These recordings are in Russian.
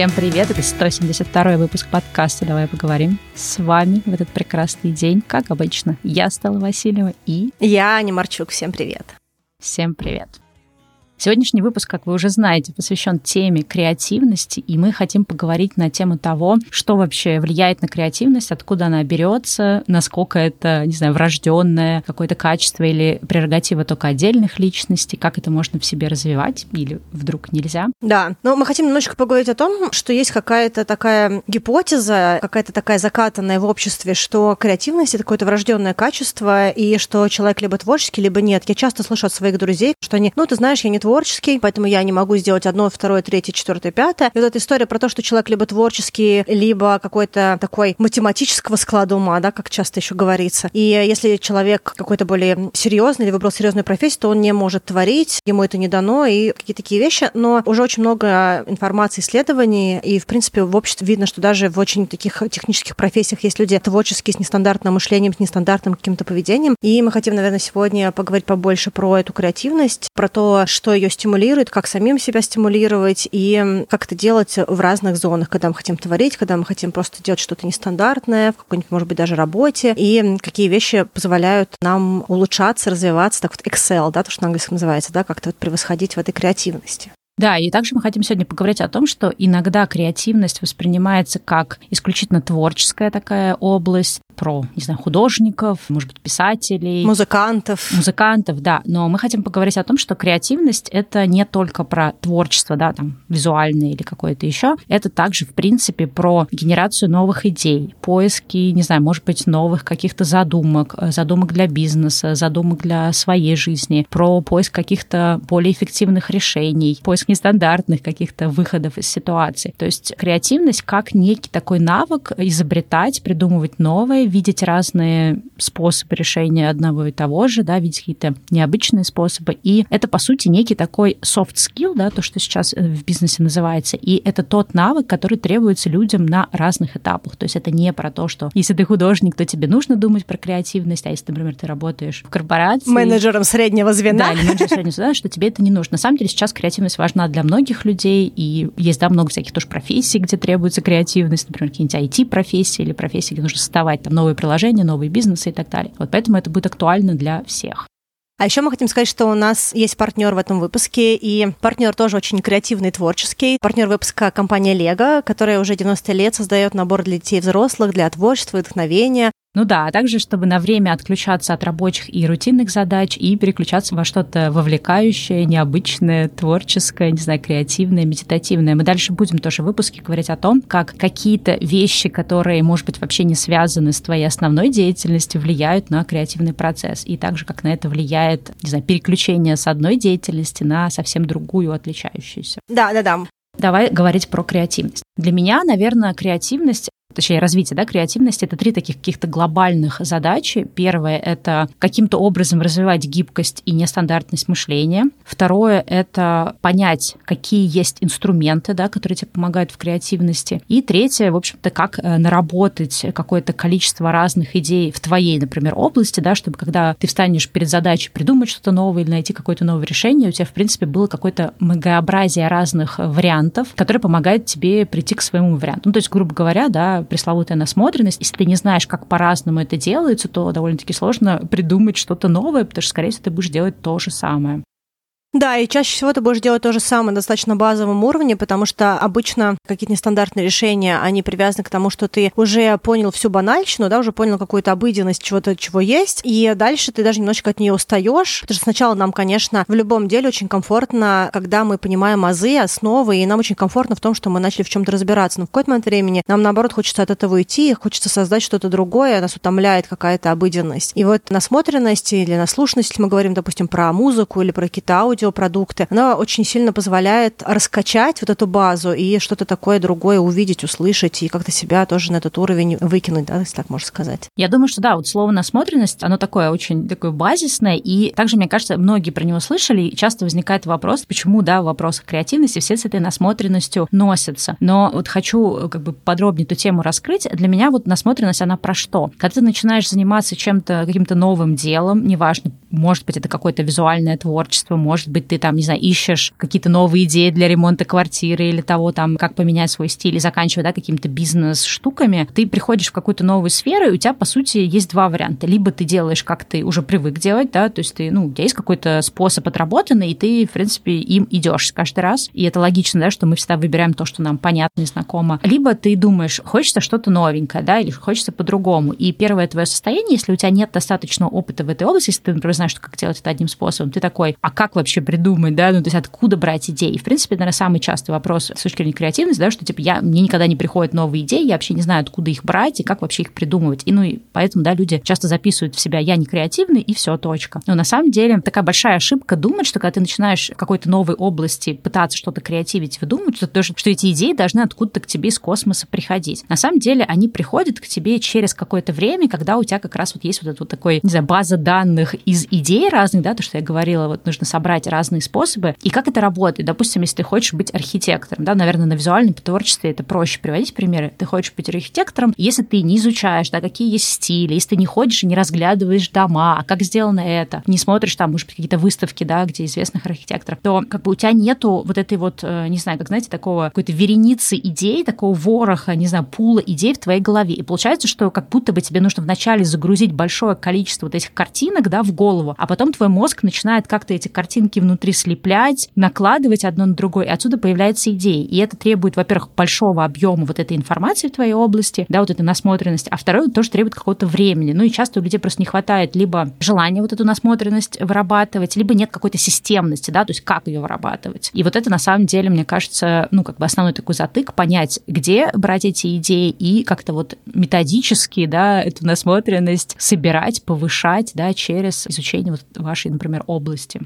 Всем привет, это 172 выпуск подкаста «Давай поговорим». С вами в этот прекрасный день, как обычно, я Стала Васильева и... Я Аня Марчук, всем привет. Всем привет. Сегодняшний выпуск, как вы уже знаете, посвящен теме креативности, и мы хотим поговорить на тему того, что вообще влияет на креативность, откуда она берется, насколько это, не знаю, врожденное какое-то качество или прерогатива только отдельных личностей, как это можно в себе развивать или вдруг нельзя. Да, но мы хотим немножечко поговорить о том, что есть какая-то такая гипотеза, какая-то такая закатанная в обществе, что креативность — это какое-то врожденное качество, и что человек либо творческий, либо нет. Я часто слышу от своих друзей, что они, ну, ты знаешь, я не творческий, творческий, поэтому я не могу сделать одно, второе, третье, четвертое, пятое. И вот эта история про то, что человек либо творческий, либо какой-то такой математического склада ума, да, как часто еще говорится. И если человек какой-то более серьезный или выбрал серьезную профессию, то он не может творить, ему это не дано, и какие-то такие вещи. Но уже очень много информации, исследований, и, в принципе, в обществе видно, что даже в очень таких технических профессиях есть люди творческие, с нестандартным мышлением, с нестандартным каким-то поведением. И мы хотим, наверное, сегодня поговорить побольше про эту креативность, про то, что ее стимулирует, как самим себя стимулировать и как это делать в разных зонах, когда мы хотим творить, когда мы хотим просто делать что-то нестандартное, в какой-нибудь, может быть, даже работе, и какие вещи позволяют нам улучшаться, развиваться, так вот Excel, да, то, что на английском называется, да, как-то вот превосходить в этой креативности. Да, и также мы хотим сегодня поговорить о том, что иногда креативность воспринимается как исключительно творческая такая область, про, не знаю, художников, может быть, писателей. Музыкантов. Музыкантов, да. Но мы хотим поговорить о том, что креативность — это не только про творчество, да, там, визуальное или какое-то еще. Это также, в принципе, про генерацию новых идей, поиски, не знаю, может быть, новых каких-то задумок, задумок для бизнеса, задумок для своей жизни, про поиск каких-то более эффективных решений, поиск нестандартных каких-то выходов из ситуации. То есть креативность как некий такой навык изобретать, придумывать новое, видеть разные способы решения одного и того же, да, видеть какие-то необычные способы. И это, по сути, некий такой soft skill, да, то, что сейчас э, в бизнесе называется. И это тот навык, который требуется людям на разных этапах. То есть это не про то, что если ты художник, то тебе нужно думать про креативность, а если, например, ты работаешь в корпорации... Менеджером среднего звена. Да, или менеджером среднего звена, что тебе это не нужно. На самом деле сейчас креативность важна для многих людей, и есть, да, много всяких тоже профессий, где требуется креативность, например, какие-нибудь IT-профессии или профессии, где нужно создавать новые приложения, новые бизнесы и так далее. Вот поэтому это будет актуально для всех. А еще мы хотим сказать, что у нас есть партнер в этом выпуске, и партнер тоже очень креативный творческий. Партнер выпуска компания Лего, которая уже 90 лет создает набор для детей и взрослых для творчества вдохновения. Ну да, а также, чтобы на время отключаться от рабочих и рутинных задач и переключаться во что-то вовлекающее, необычное, творческое, не знаю, креативное, медитативное. Мы дальше будем тоже в выпуске говорить о том, как какие-то вещи, которые, может быть, вообще не связаны с твоей основной деятельностью, влияют на креативный процесс. И также, как на это влияет, не знаю, переключение с одной деятельности на совсем другую, отличающуюся. Да, да, да. Давай говорить про креативность. Для меня, наверное, креативность точнее, развитие да, креативности, это три таких каких-то глобальных задачи. Первое — это каким-то образом развивать гибкость и нестандартность мышления. Второе — это понять, какие есть инструменты, да, которые тебе помогают в креативности. И третье, в общем-то, как э, наработать какое-то количество разных идей в твоей, например, области, да, чтобы когда ты встанешь перед задачей придумать что-то новое или найти какое-то новое решение, у тебя, в принципе, было какое-то многообразие разных вариантов, которые помогают тебе прийти к своему варианту. Ну, то есть, грубо говоря, да, пресловутая насмотренность. Если ты не знаешь, как по-разному это делается, то довольно-таки сложно придумать что-то новое, потому что, скорее всего, ты будешь делать то же самое. Да, и чаще всего ты будешь делать то же самое на достаточно базовом уровне, потому что обычно какие-то нестандартные решения, они привязаны к тому, что ты уже понял всю банальщину, да, уже понял какую-то обыденность чего-то, чего есть, и дальше ты даже немножечко от нее устаешь. Потому что сначала нам, конечно, в любом деле очень комфортно, когда мы понимаем азы, основы, и нам очень комфортно в том, что мы начали в чем-то разбираться. Но в какой-то момент времени нам, наоборот, хочется от этого уйти, хочется создать что-то другое, нас утомляет какая-то обыденность. И вот насмотренность или наслушанность, если мы говорим, допустим, про музыку или про какие-то аудиопродукты, она очень сильно позволяет раскачать вот эту базу и что-то такое другое увидеть, услышать и как-то себя тоже на этот уровень выкинуть, да, если так можно сказать. Я думаю, что да, вот слово насмотренность, оно такое очень такое базисное, и также, мне кажется, многие про него слышали, и часто возникает вопрос, почему, да, в вопросах креативности все с этой насмотренностью носятся. Но вот хочу как бы подробнее эту тему раскрыть. Для меня вот насмотренность, она про что? Когда ты начинаешь заниматься чем-то, каким-то новым делом, неважно, может быть, это какое-то визуальное творчество, может быть, ты там, не знаю, ищешь какие-то новые идеи для ремонта квартиры или того, там, как поменять свой стиль, и заканчивая, да, какими-то бизнес-штуками, ты приходишь в какую-то новую сферу, и у тебя, по сути, есть два варианта. Либо ты делаешь, как ты уже привык делать, да, то есть ты, ну, у тебя есть какой-то способ отработанный, и ты, в принципе, им идешь каждый раз. И это логично, да, что мы всегда выбираем то, что нам понятно и знакомо. Либо ты думаешь, хочется что-то новенькое, да, или хочется по-другому. И первое твое состояние, если у тебя нет достаточно опыта в этой области, если ты, например, знаешь, как делать это одним способом, ты такой, а как вообще придумать, да, ну, то есть откуда брать идеи? В принципе, наверное, самый частый вопрос с точки зрения креативности, да, что, типа, я, мне никогда не приходят новые идеи, я вообще не знаю, откуда их брать и как вообще их придумывать. И, ну, и поэтому, да, люди часто записывают в себя «я не креативный» и все, точка. Но на самом деле такая большая ошибка думать, что когда ты начинаешь в какой-то новой области пытаться что-то креативить, выдумывать, что, тоже, что эти идеи должны откуда-то к тебе из космоса приходить. На самом деле они приходят к тебе через какое-то время, когда у тебя как раз вот есть вот эта вот такой, не знаю, база данных из идей разных, да, то, что я говорила, вот нужно собрать разные способы. И как это работает? Допустим, если ты хочешь быть архитектором, да, наверное, на визуальном творчестве это проще приводить примеры. Ты хочешь быть архитектором, если ты не изучаешь, да, какие есть стили, если ты не ходишь и не разглядываешь дома, а как сделано это, не смотришь там, может быть, какие-то выставки, да, где известных архитекторов, то как бы у тебя нету вот этой вот, э, не знаю, как, знаете, такого какой-то вереницы идей, такого вороха, не знаю, пула идей в твоей голове. И получается, что как будто бы тебе нужно вначале загрузить большое количество вот этих картинок, да, в голову, а потом твой мозг начинает как-то эти картинки внутри слеплять, накладывать одно на другое, и отсюда появляется идея. И это требует, во-первых, большого объема вот этой информации в твоей области, да, вот этой насмотренности, а второе тоже требует какого-то времени. Ну и часто у людей просто не хватает либо желания вот эту насмотренность вырабатывать, либо нет какой-то системности, да, то есть как ее вырабатывать. И вот это на самом деле, мне кажется, ну как бы основной такой затык, понять, где брать эти идеи и как-то вот методически, да, эту насмотренность собирать, повышать, да, через изучение вот вашей, например, области.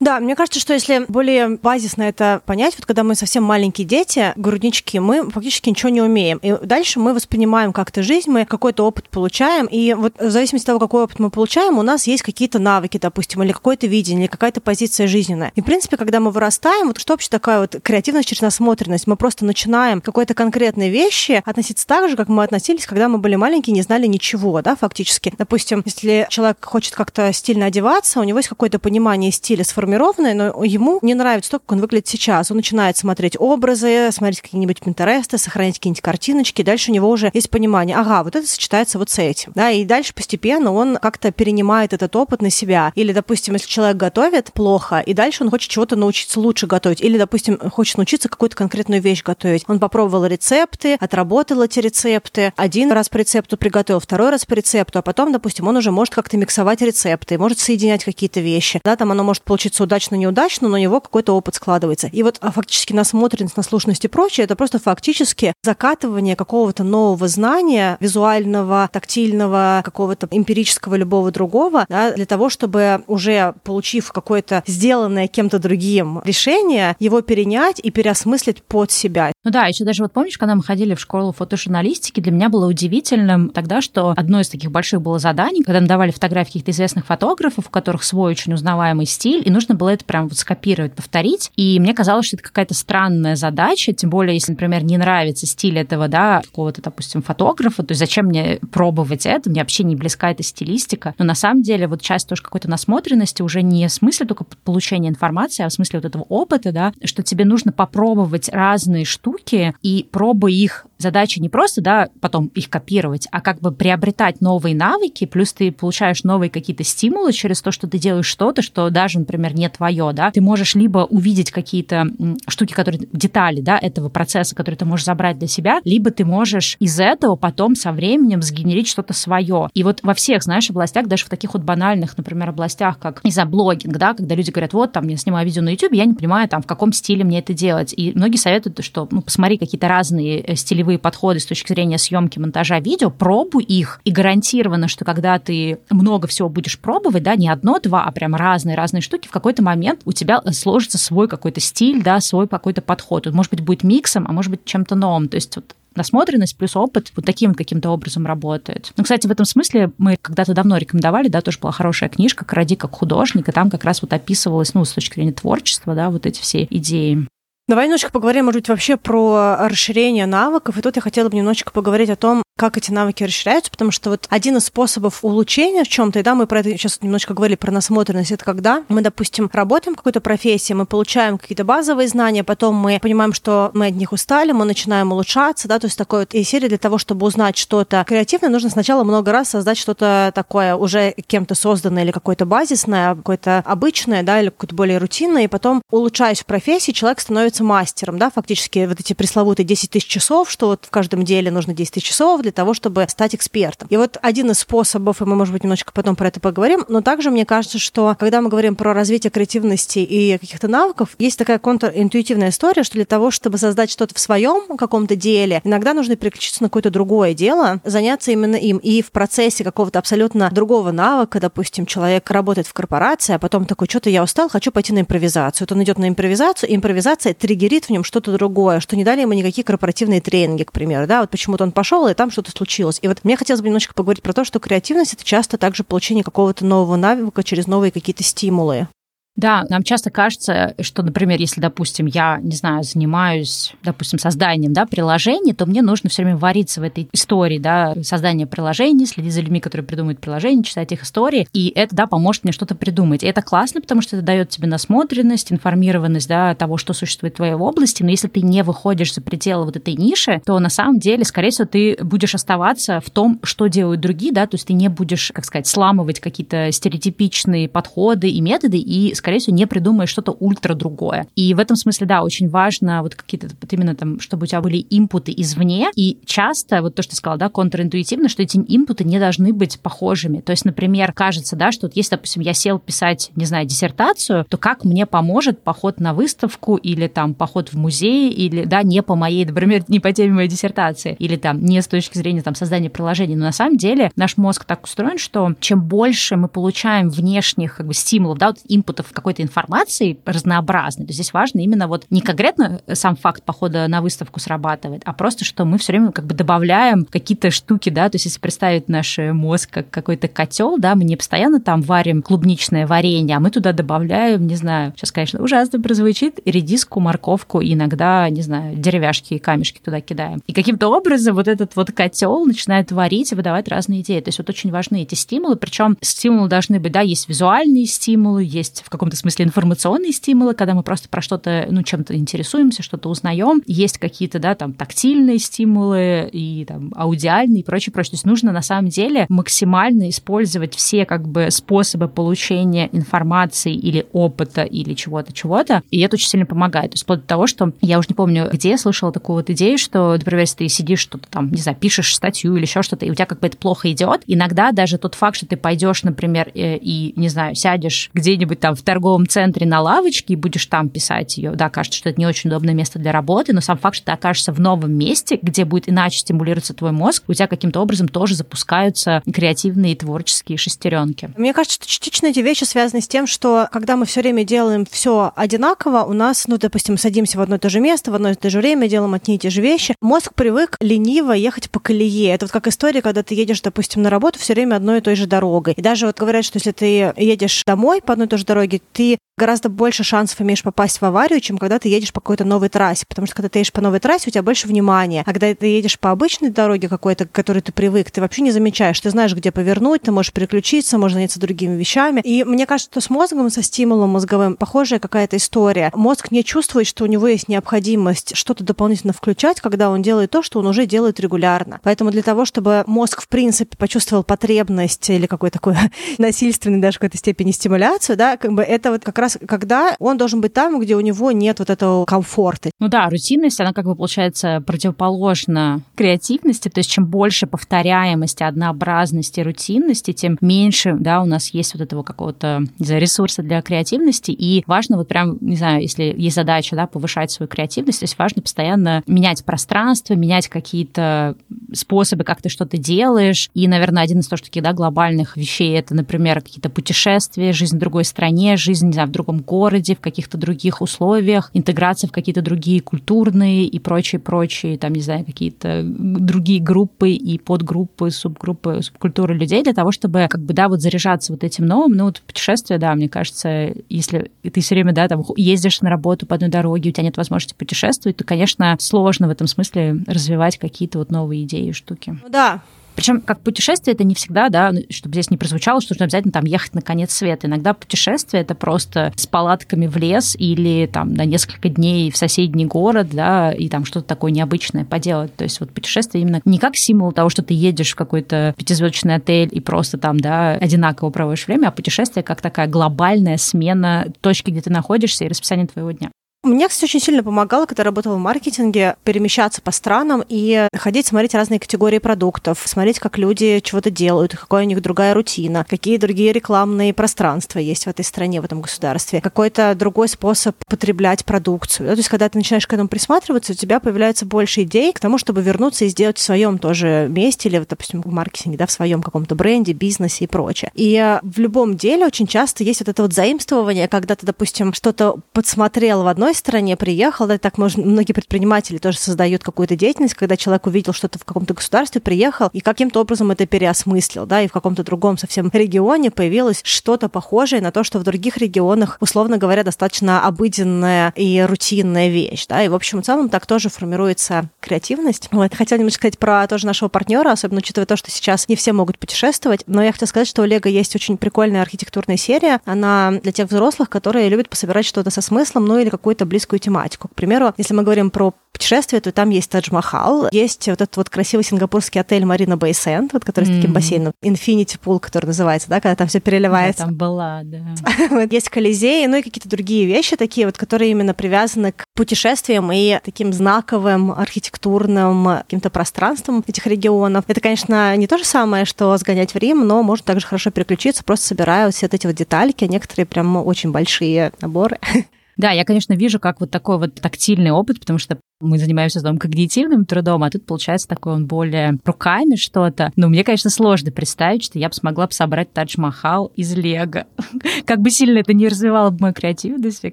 Да, мне кажется, что если более базисно это понять, вот когда мы совсем маленькие дети, груднички, мы фактически ничего не умеем. И дальше мы воспринимаем как-то жизнь, мы какой-то опыт получаем, и вот в зависимости от того, какой опыт мы получаем, у нас есть какие-то навыки, допустим, или какое-то видение, или какая-то позиция жизненная. И, в принципе, когда мы вырастаем, вот что вообще такая вот креативность через насмотренность? Мы просто начинаем какой-то конкретной вещи относиться так же, как мы относились, когда мы были маленькие, не знали ничего, да, фактически. Допустим, если человек хочет как-то стильно одеваться, у него есть какое-то понимание стиля, сформировано сформированное, но ему не нравится то, как он выглядит сейчас. Он начинает смотреть образы, смотреть какие-нибудь пинтересты, сохранять какие-нибудь картиночки. Дальше у него уже есть понимание, ага, вот это сочетается вот с этим. Да, и дальше постепенно он как-то перенимает этот опыт на себя. Или, допустим, если человек готовит плохо, и дальше он хочет чего-то научиться лучше готовить. Или, допустим, хочет научиться какую-то конкретную вещь готовить. Он попробовал рецепты, отработал эти рецепты. Один раз по рецепту приготовил, второй раз по рецепту, а потом, допустим, он уже может как-то миксовать рецепты, может соединять какие-то вещи. Да, там оно может получиться удачно-неудачно, но у него какой-то опыт складывается. И вот а, фактически насмотренность, наслушанность и прочее, это просто фактически закатывание какого-то нового знания, визуального, тактильного, какого-то эмпирического, любого другого, да, для того, чтобы уже получив какое-то сделанное кем-то другим решение, его перенять и переосмыслить под себя. Ну да, еще даже вот помнишь, когда мы ходили в школу фотожурналистики, для меня было удивительным тогда, что одно из таких больших было заданий, когда нам давали фотографии каких-то известных фотографов, у которых свой очень узнаваемый стиль, и нужно было это прям вот скопировать, повторить. И мне казалось, что это какая-то странная задача, тем более, если, например, не нравится стиль этого, да, какого-то, допустим, фотографа, то есть зачем мне пробовать это? Мне вообще не близка эта стилистика. Но на самом деле вот часть тоже какой-то насмотренности уже не в смысле только получения информации, а в смысле вот этого опыта, да, что тебе нужно попробовать разные штуки, и пробуй их. Задача не просто, да, потом их копировать, а как бы приобретать новые навыки, плюс ты получаешь новые какие-то стимулы через то, что ты делаешь что-то, что даже, например, не твое, да. Ты можешь либо увидеть какие-то штуки, которые, детали, да, этого процесса, которые ты можешь забрать для себя, либо ты можешь из этого потом со временем сгенерить что-то свое. И вот во всех, знаешь, областях, даже в таких вот банальных, например, областях, как, не знаю, блогинг, да, когда люди говорят, вот, там, я снимаю видео на YouTube, я не понимаю, там, в каком стиле мне это делать. И многие советуют, что, ну, посмотри какие-то разные э, стилевые подходы с точки зрения съемки, монтажа видео, пробуй их, и гарантированно, что когда ты много всего будешь пробовать, да, не одно, два, а прям разные-разные штуки, в какой-то момент у тебя сложится свой какой-то стиль, да, свой какой-то подход. может быть, будет миксом, а может быть, чем-то новым. То есть вот насмотренность плюс опыт вот таким каким-то образом работает. Ну, кстати, в этом смысле мы когда-то давно рекомендовали, да, тоже была хорошая книжка «Кради как художник», и там как раз вот описывалось, ну, с точки зрения творчества, да, вот эти все идеи. Давай немножечко поговорим, может быть, вообще про расширение навыков. И тут я хотела бы немножечко поговорить о том, как эти навыки расширяются, потому что вот один из способов улучшения в чем-то, и да, мы про это сейчас немножко говорили, про насмотренность, это когда мы, допустим, работаем в какой-то профессии, мы получаем какие-то базовые знания, потом мы понимаем, что мы от них устали, мы начинаем улучшаться, да, то есть такой вот из серии для того, чтобы узнать что-то креативное, нужно сначала много раз создать что-то такое уже кем-то созданное или какое-то базисное, какое-то обычное, да, или какое-то более рутинное, и потом, улучшаясь в профессии, человек становится мастером, да, фактически вот эти пресловутые 10 тысяч часов, что вот в каждом деле нужно 10 тысяч часов для того, чтобы стать экспертом. И вот один из способов, и мы, может быть, немножечко потом про это поговорим, но также мне кажется, что когда мы говорим про развитие креативности и каких-то навыков, есть такая контринтуитивная история, что для того, чтобы создать что-то в своем каком-то деле, иногда нужно переключиться на какое-то другое дело, заняться именно им. И в процессе какого-то абсолютно другого навыка, допустим, человек работает в корпорации, а потом такой, что-то я устал, хочу пойти на импровизацию. Вот он идет на импровизацию, и импровизация триггерит в нем что-то другое, что не дали ему никакие корпоративные тренинги, к примеру. Да? Вот почему-то он пошел, и там что-то случилось. И вот мне хотелось бы немножечко поговорить про то, что креативность это часто также получение какого-то нового навыка через новые какие-то стимулы. Да, нам часто кажется, что, например, если, допустим, я, не знаю, занимаюсь, допустим, созданием да, приложений, то мне нужно все время вариться в этой истории, да, создания приложений, следить за людьми, которые придумывают приложения, читать их истории, и это, да, поможет мне что-то придумать. И это классно, потому что это дает тебе насмотренность, информированность, да, того, что существует в твоей области, но если ты не выходишь за пределы вот этой ниши, то на самом деле, скорее всего, ты будешь оставаться в том, что делают другие, да, то есть ты не будешь, как сказать, сламывать какие-то стереотипичные подходы и методы, и скорее всего, не придумаешь что-то ультра другое. И в этом смысле, да, очень важно вот какие-то вот именно там, чтобы у тебя были инпуты извне, и часто, вот то, что ты сказала, да, контринтуитивно, что эти инпуты не должны быть похожими. То есть, например, кажется, да, что вот если, допустим, я сел писать, не знаю, диссертацию, то как мне поможет поход на выставку или там поход в музей, или, да, не по моей, например, не по теме моей диссертации, или там не с точки зрения там создания приложений. Но на самом деле наш мозг так устроен, что чем больше мы получаем внешних как бы стимулов, да, вот инпутов какой-то информации разнообразной. То есть здесь важно именно вот не конкретно сам факт похода на выставку срабатывает, а просто, что мы все время как бы добавляем какие-то штуки, да, то есть если представить наш мозг как какой-то котел, да, мы не постоянно там варим клубничное варенье, а мы туда добавляем, не знаю, сейчас, конечно, ужасно прозвучит, редиску, морковку иногда, не знаю, деревяшки и камешки туда кидаем. И каким-то образом вот этот вот котел начинает варить и выдавать разные идеи. То есть вот очень важны эти стимулы, причем стимулы должны быть, да, есть визуальные стимулы, есть в каком-то смысле информационные стимулы, когда мы просто про что-то, ну, чем-то интересуемся, что-то узнаем. Есть какие-то, да, там, тактильные стимулы и там аудиальные и прочее, прочее. То есть нужно на самом деле максимально использовать все как бы способы получения информации или опыта или чего-то, чего-то. И это очень сильно помогает. То есть вплоть до того, что я уже не помню, где я слышала такую вот идею, что, например, если ты сидишь что-то там, не знаю, пишешь статью или еще что-то, и у тебя как бы это плохо идет, иногда даже тот факт, что ты пойдешь, например, э, и, не знаю, сядешь где-нибудь там в торговом центре на лавочке и будешь там писать ее. Да, кажется, что это не очень удобное место для работы, но сам факт, что ты окажешься в новом месте, где будет иначе стимулироваться твой мозг, у тебя каким-то образом тоже запускаются креативные и творческие шестеренки. Мне кажется, что частично эти вещи связаны с тем, что когда мы все время делаем все одинаково, у нас, ну, допустим, садимся в одно и то же место, в одно и то же время, делаем одни и те же вещи, мозг привык лениво ехать по колее. Это вот как история, когда ты едешь, допустим, на работу все время одной и той же дорогой. И даже вот говорят, что если ты едешь домой по одной и той же дороге, ты гораздо больше шансов имеешь попасть в аварию, чем когда ты едешь по какой-то новой трассе. Потому что когда ты едешь по новой трассе, у тебя больше внимания. А когда ты едешь по обычной дороге какой-то, к которой ты привык, ты вообще не замечаешь. Ты знаешь, где повернуть, ты можешь переключиться, можешь заняться другими вещами. И мне кажется, что с мозгом, со стимулом мозговым похожая какая-то история. Мозг не чувствует, что у него есть необходимость что-то дополнительно включать, когда он делает то, что он уже делает регулярно. Поэтому для того, чтобы мозг, в принципе, почувствовал потребность или какой-то такой насильственный даже в какой-то степени стимуляцию, да, как бы это вот как раз когда он должен быть там, где у него нет вот этого комфорта. Ну да, рутинность, она как бы получается противоположна креативности, то есть чем больше повторяемости, однообразности, рутинности, тем меньше, да, у нас есть вот этого какого-то, знаю, ресурса для креативности, и важно вот прям, не знаю, если есть задача, да, повышать свою креативность, то есть важно постоянно менять пространство, менять какие-то способы, как ты что-то делаешь, и, наверное, один из тоже таких, да, глобальных вещей, это, например, какие-то путешествия, жизнь в другой стране, жизнь, не знаю, в другом городе, в каких-то других условиях, интеграция в какие-то другие культурные и прочие-прочие, там, не знаю, какие-то другие группы и подгруппы, субгруппы, субкультуры людей для того, чтобы, как бы, да, вот заряжаться вот этим новым. Ну, вот путешествие, да, мне кажется, если ты все время, да, там, ездишь на работу по одной дороге, у тебя нет возможности путешествовать, то, конечно, сложно в этом смысле развивать какие-то вот новые идеи такие штуки. Ну да, причем как путешествие это не всегда, да, ну, чтобы здесь не прозвучало, что нужно обязательно там ехать на конец света. Иногда путешествие это просто с палатками в лес или там на несколько дней в соседний город, да, и там что-то такое необычное поделать. То есть вот путешествие именно не как символ того, что ты едешь в какой-то пятизвездочный отель и просто там, да, одинаково проводишь время, а путешествие как такая глобальная смена точки, где ты находишься и расписание твоего дня. Мне, кстати, очень сильно помогало, когда работала в маркетинге, перемещаться по странам и ходить, смотреть разные категории продуктов, смотреть, как люди чего-то делают, какая у них другая рутина, какие другие рекламные пространства есть в этой стране, в этом государстве, какой-то другой способ потреблять продукцию. То есть, когда ты начинаешь к этому присматриваться, у тебя появляется больше идей к тому, чтобы вернуться и сделать в своем тоже месте или, допустим, в маркетинге, да, в своем каком-то бренде, бизнесе и прочее. И в любом деле очень часто есть вот это вот заимствование, когда ты, допустим, что-то подсмотрел в одной одной стране приехал, да, так можно, многие предприниматели тоже создают какую-то деятельность, когда человек увидел что-то в каком-то государстве, приехал и каким-то образом это переосмыслил, да, и в каком-то другом совсем регионе появилось что-то похожее на то, что в других регионах, условно говоря, достаточно обыденная и рутинная вещь, да, и в общем и целом так тоже формируется креативность. Вот. Хотела немножко сказать про тоже нашего партнера, особенно учитывая то, что сейчас не все могут путешествовать, но я хотела сказать, что у Лего есть очень прикольная архитектурная серия, она для тех взрослых, которые любят пособирать что-то со смыслом, ну или какую-то какую-то близкую тематику. К примеру, если мы говорим про путешествие, то там есть Тадж-Махал, есть вот этот вот красивый сингапурский отель Марина Бэй Сэнд, вот, который mm. с таким бассейном, Infinity Pool, который называется, да, когда там все переливается. Да, там была, да. есть Колизей, ну и какие-то другие вещи такие вот, которые именно привязаны к путешествиям и таким знаковым архитектурным каким-то пространством этих регионов. Это, конечно, не то же самое, что сгонять в Рим, но можно также хорошо переключиться, просто собирая вот все эти вот детальки, некоторые прям очень большие наборы. Да, я, конечно, вижу как вот такой вот тактильный опыт, потому что мы занимаемся там когнитивным трудом, а тут получается такой он более руками что-то. Но мне, конечно, сложно представить, что я бы смогла бы собрать Тадж-Махал из Лего. Как бы сильно это не развивало бы мою креативность, мне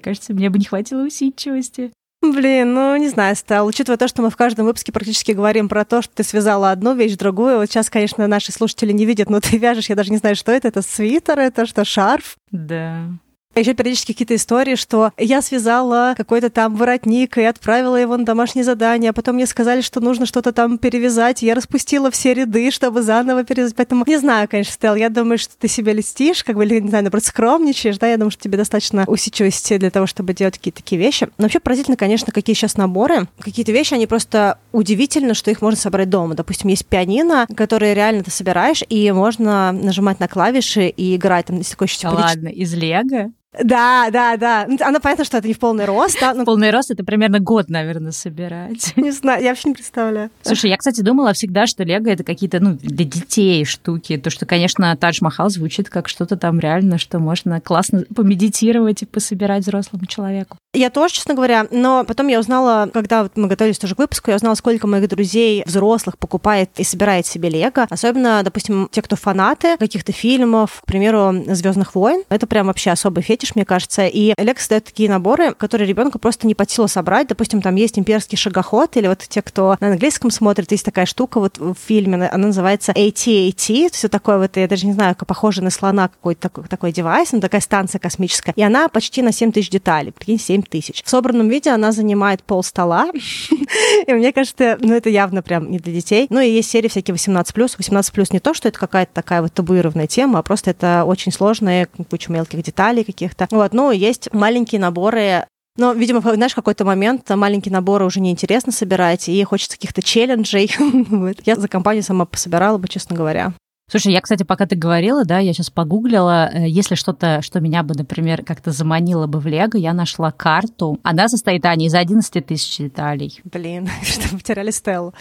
кажется, мне бы не хватило усидчивости. Блин, ну не знаю, Стал. Учитывая то, что мы в каждом выпуске практически говорим про то, что ты связала одну вещь, другую. Вот сейчас, конечно, наши слушатели не видят, но ты вяжешь, я даже не знаю, что это. Это свитер, это что, шарф? Да. Еще периодически какие-то истории, что я связала какой-то там воротник и отправила его на домашнее задание, а потом мне сказали, что нужно что-то там перевязать, я распустила все ряды, чтобы заново перевязать. Поэтому не знаю, конечно, Стелл, я думаю, что ты себя листишь, как бы, или, не знаю, наоборот, скромничаешь, да, я думаю, что тебе достаточно усидчивости для того, чтобы делать какие-то такие вещи. Но вообще поразительно, конечно, какие сейчас наборы. Какие-то вещи, они просто удивительно, что их можно собрать дома. Допустим, есть пианино, которое реально ты собираешь, и можно нажимать на клавиши и играть. Там есть такой еще типа... Ладно, из Лего? Да, да, да. Ну, Оно понятно, что это не в полный рост. Да? Ну... Полный рост это примерно год, наверное, собирать. Не знаю, я вообще не представляю. Слушай, я, кстати, думала всегда, что Лего это какие-то, ну, для детей штуки. То, что, конечно, Тадж Махал звучит как что-то там реально, что можно классно помедитировать и пособирать взрослому человеку. Я тоже, честно говоря, но потом я узнала, когда вот мы готовились тоже к выпуску, я узнала, сколько моих друзей взрослых покупает и собирает себе Лего. Особенно, допустим, те, кто фанаты каких-то фильмов, к примеру, Звездных войн. Это прям вообще особый фетиш, мне кажется. И Лего создает такие наборы, которые ребенку просто не под силу собрать. Допустим, там есть имперский шагоход, или вот те, кто на английском смотрит, есть такая штука вот в фильме, она называется AT-AT, все такое вот, я даже не знаю, как похоже на слона какой-то такой, такой девайс, ну такая станция космическая. И она почти на 7 тысяч деталей. Прикинь, 7 7 тысяч. В собранном виде она занимает пол стола, и мне кажется, ну, это явно прям не для детей. Ну, и есть серии всякие 18+. 18+, не то, что это какая-то такая вот табуированная тема, а просто это очень сложные, куча мелких деталей каких-то. Вот, ну, есть маленькие наборы но, видимо, знаешь, какой-то момент маленькие наборы уже неинтересно собирать, и хочется каких-то челленджей. Я за компанию сама пособирала бы, честно говоря. Слушай, я, кстати, пока ты говорила, да, я сейчас погуглила, э, если что-то, что меня бы, например, как-то заманило бы в Лего, я нашла карту. Она состоит, Аня, из 11 тысяч деталей. Блин, что потеряли Стеллу.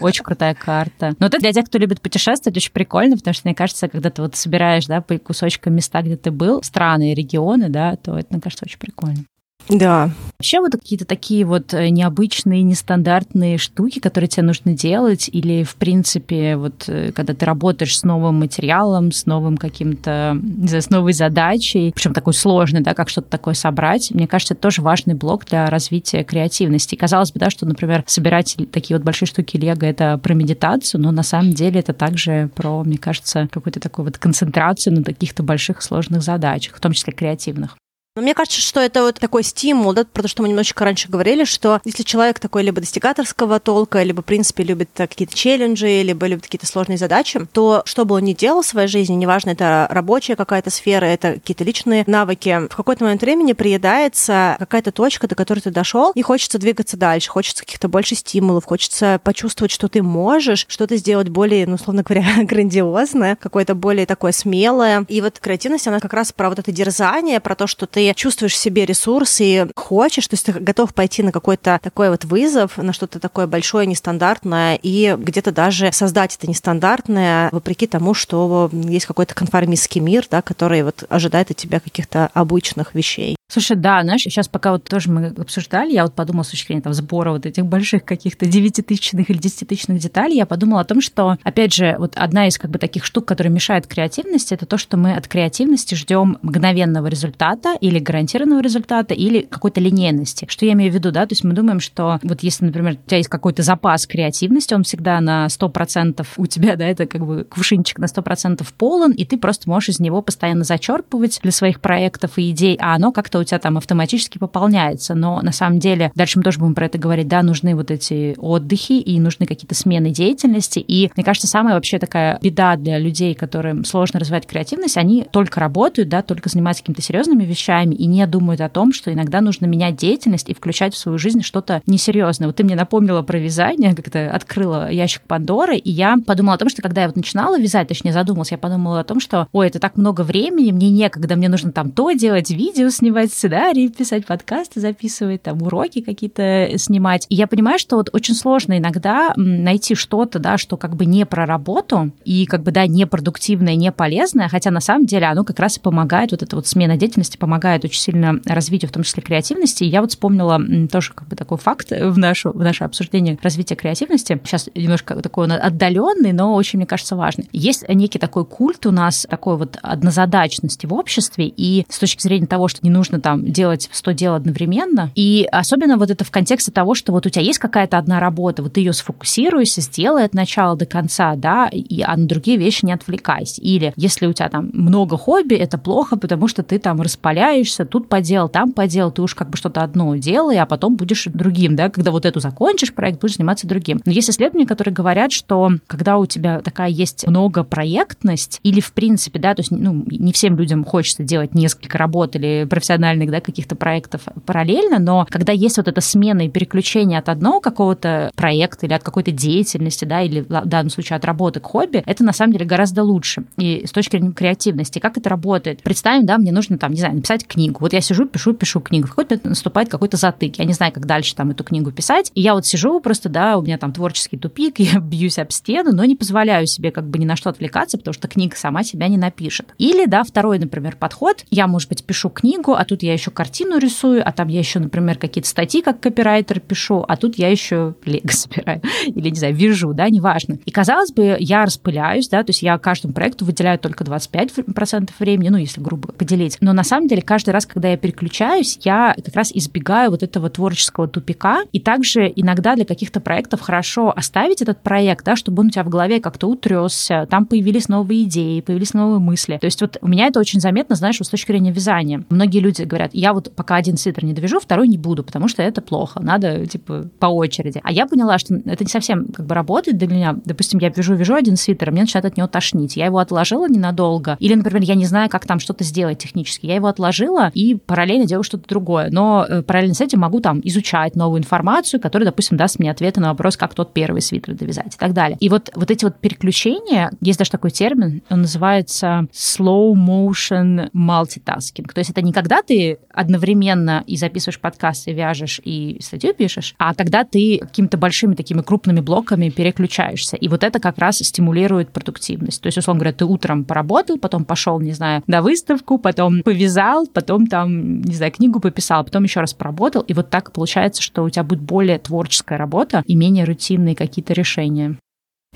Очень крутая карта. Но это для тех, кто любит путешествовать, очень прикольно, потому что, мне кажется, когда ты вот собираешь, да, по кусочкам места, где ты был, страны и регионы, да, то это, мне кажется, очень прикольно. Да. Вообще вот какие-то такие вот э, необычные, нестандартные штуки, которые тебе нужно делать, или, в принципе, вот э, когда ты работаешь с новым материалом, с новым каким-то, не знаю, с новой задачей, причем такой сложной, да, как что-то такое собрать, мне кажется, это тоже важный блок для развития креативности. казалось бы, да, что, например, собирать такие вот большие штуки Лего — это про медитацию, но на самом деле это также про, мне кажется, какую-то такую вот концентрацию на каких-то больших сложных задачах, в том числе креативных. Но мне кажется, что это вот такой стимул, да, про то, что мы немножечко раньше говорили, что если человек такой либо достигаторского толка, либо, в принципе, любит какие-то челленджи, либо любит какие-то сложные задачи, то что бы он ни делал в своей жизни, неважно, это рабочая какая-то сфера, это какие-то личные навыки, в какой-то момент времени приедается какая-то точка, до которой ты дошел, и хочется двигаться дальше, хочется каких-то больше стимулов, хочется почувствовать, что ты можешь что-то сделать более, ну, условно говоря, грандиозное, какое-то более такое смелое. И вот креативность, она как раз про вот это дерзание, про то, что ты чувствуешь в себе ресурс и хочешь, то есть ты готов пойти на какой-то такой вот вызов, на что-то такое большое, нестандартное, и где-то даже создать это нестандартное, вопреки тому, что есть какой-то конформистский мир, да, который вот ожидает от тебя каких-то обычных вещей. Слушай, да, знаешь, сейчас пока вот тоже мы обсуждали, я вот подумала с точки зрения там, сбора вот этих больших каких-то девятитысячных или десятитысячных деталей, я подумала о том, что, опять же, вот одна из как бы таких штук, которая мешает креативности, это то, что мы от креативности ждем мгновенного результата или гарантированного результата, или какой-то линейности. Что я имею в виду, да, то есть мы думаем, что вот если, например, у тебя есть какой-то запас креативности, он всегда на 100% у тебя, да, это как бы кувшинчик на 100% полон, и ты просто можешь из него постоянно зачерпывать для своих проектов и идей, а оно как-то у тебя там автоматически пополняется. Но на самом деле, дальше мы тоже будем про это говорить, да, нужны вот эти отдыхи и нужны какие-то смены деятельности. И мне кажется, самая вообще такая беда для людей, которым сложно развивать креативность, они только работают, да, только занимаются какими-то серьезными вещами и не думают о том, что иногда нужно менять деятельность и включать в свою жизнь что-то несерьезное. Вот ты мне напомнила про вязание, как-то открыла ящик Пандоры, и я подумала о том, что когда я вот начинала вязать, точнее задумалась, я подумала о том, что, ой, это так много времени, мне некогда, мне нужно там то делать, видео снимать, сценарии писать, подкасты записывать, там уроки какие-то снимать. И я понимаю, что вот очень сложно иногда найти что-то, да, что как бы не про работу и как бы, да, не продуктивное, не полезное, хотя на самом деле оно как раз и помогает, вот эта вот смена деятельности помогает очень сильно развитию, в том числе креативности. И я вот вспомнила тоже как бы такой факт в, нашу, в наше обсуждение развития креативности. Сейчас немножко такой он отдаленный, но очень, мне кажется, важный. Есть некий такой культ у нас, такой вот однозадачности в обществе, и с точки зрения того, что не нужно там делать 100 дел одновременно. И особенно вот это в контексте того, что вот у тебя есть какая-то одна работа, вот ты ее сфокусируйся, сделай от начала до конца, да, и, а на другие вещи не отвлекайся. Или если у тебя там много хобби, это плохо, потому что ты там распаляешься, тут поделал, там поделал, ты уж как бы что-то одно делай, а потом будешь другим, да, когда вот эту закончишь проект, будешь заниматься другим. Но есть исследования, которые говорят, что когда у тебя такая есть много проектность, или в принципе, да, то есть ну, не всем людям хочется делать несколько работ или профессиональных, да, каких-то проектов параллельно, но когда есть вот эта смена и переключение от одного какого-то проекта или от какой-то деятельности, да, или в данном случае от работы к хобби, это на самом деле гораздо лучше. И с точки зрения креативности, как это работает? Представим, да, мне нужно там, не знаю, написать книгу. Вот я сижу, пишу, пишу книгу. В какой-то наступает какой-то затык. Я не знаю, как дальше там эту книгу писать. И я вот сижу просто, да, у меня там творческий тупик, я бьюсь об стену, но не позволяю себе как бы ни на что отвлекаться, потому что книга сама себя не напишет. Или, да, второй, например, подход. Я, может быть, пишу книгу, а тут я еще картину рисую, а там я еще, например, какие-то статьи как копирайтер пишу, а тут я еще лего собираю или, не знаю, вяжу, да, неважно. И, казалось бы, я распыляюсь, да, то есть я каждому проекту выделяю только 25% времени, ну, если грубо поделить. Но на самом деле каждый раз, когда я переключаюсь, я как раз избегаю вот этого творческого тупика. И также иногда для каких-то проектов хорошо оставить этот проект, да, чтобы он у тебя в голове как-то утресся, там появились новые идеи, появились новые мысли. То есть вот у меня это очень заметно, знаешь, с точки зрения вязания. Многие люди говорят, я вот пока один свитер не довяжу, второй не буду, потому что это плохо, надо, типа, по очереди. А я поняла, что это не совсем как бы работает для меня. Допустим, я вяжу-вяжу один свитер, а мне начинает от него тошнить. Я его отложила ненадолго. Или, например, я не знаю, как там что-то сделать технически. Я его отложила и параллельно делаю что-то другое. Но э, параллельно с этим могу там изучать новую информацию, которая, допустим, даст мне ответы на вопрос, как тот первый свитер довязать и так далее. И вот, вот эти вот переключения, есть даже такой термин, он называется slow motion multitasking. То есть это не когда ты одновременно и записываешь подкаст, и вяжешь, и статью пишешь, а когда ты какими-то большими такими крупными блоками переключаешься. И вот это как раз стимулирует продуктивность. То есть, условно говоря, ты утром поработал, потом пошел, не знаю, на выставку, потом повязал, потом там, не знаю, книгу пописал, потом еще раз поработал. И вот так получается, что у тебя будет более творческая работа и менее рутинные какие-то решения.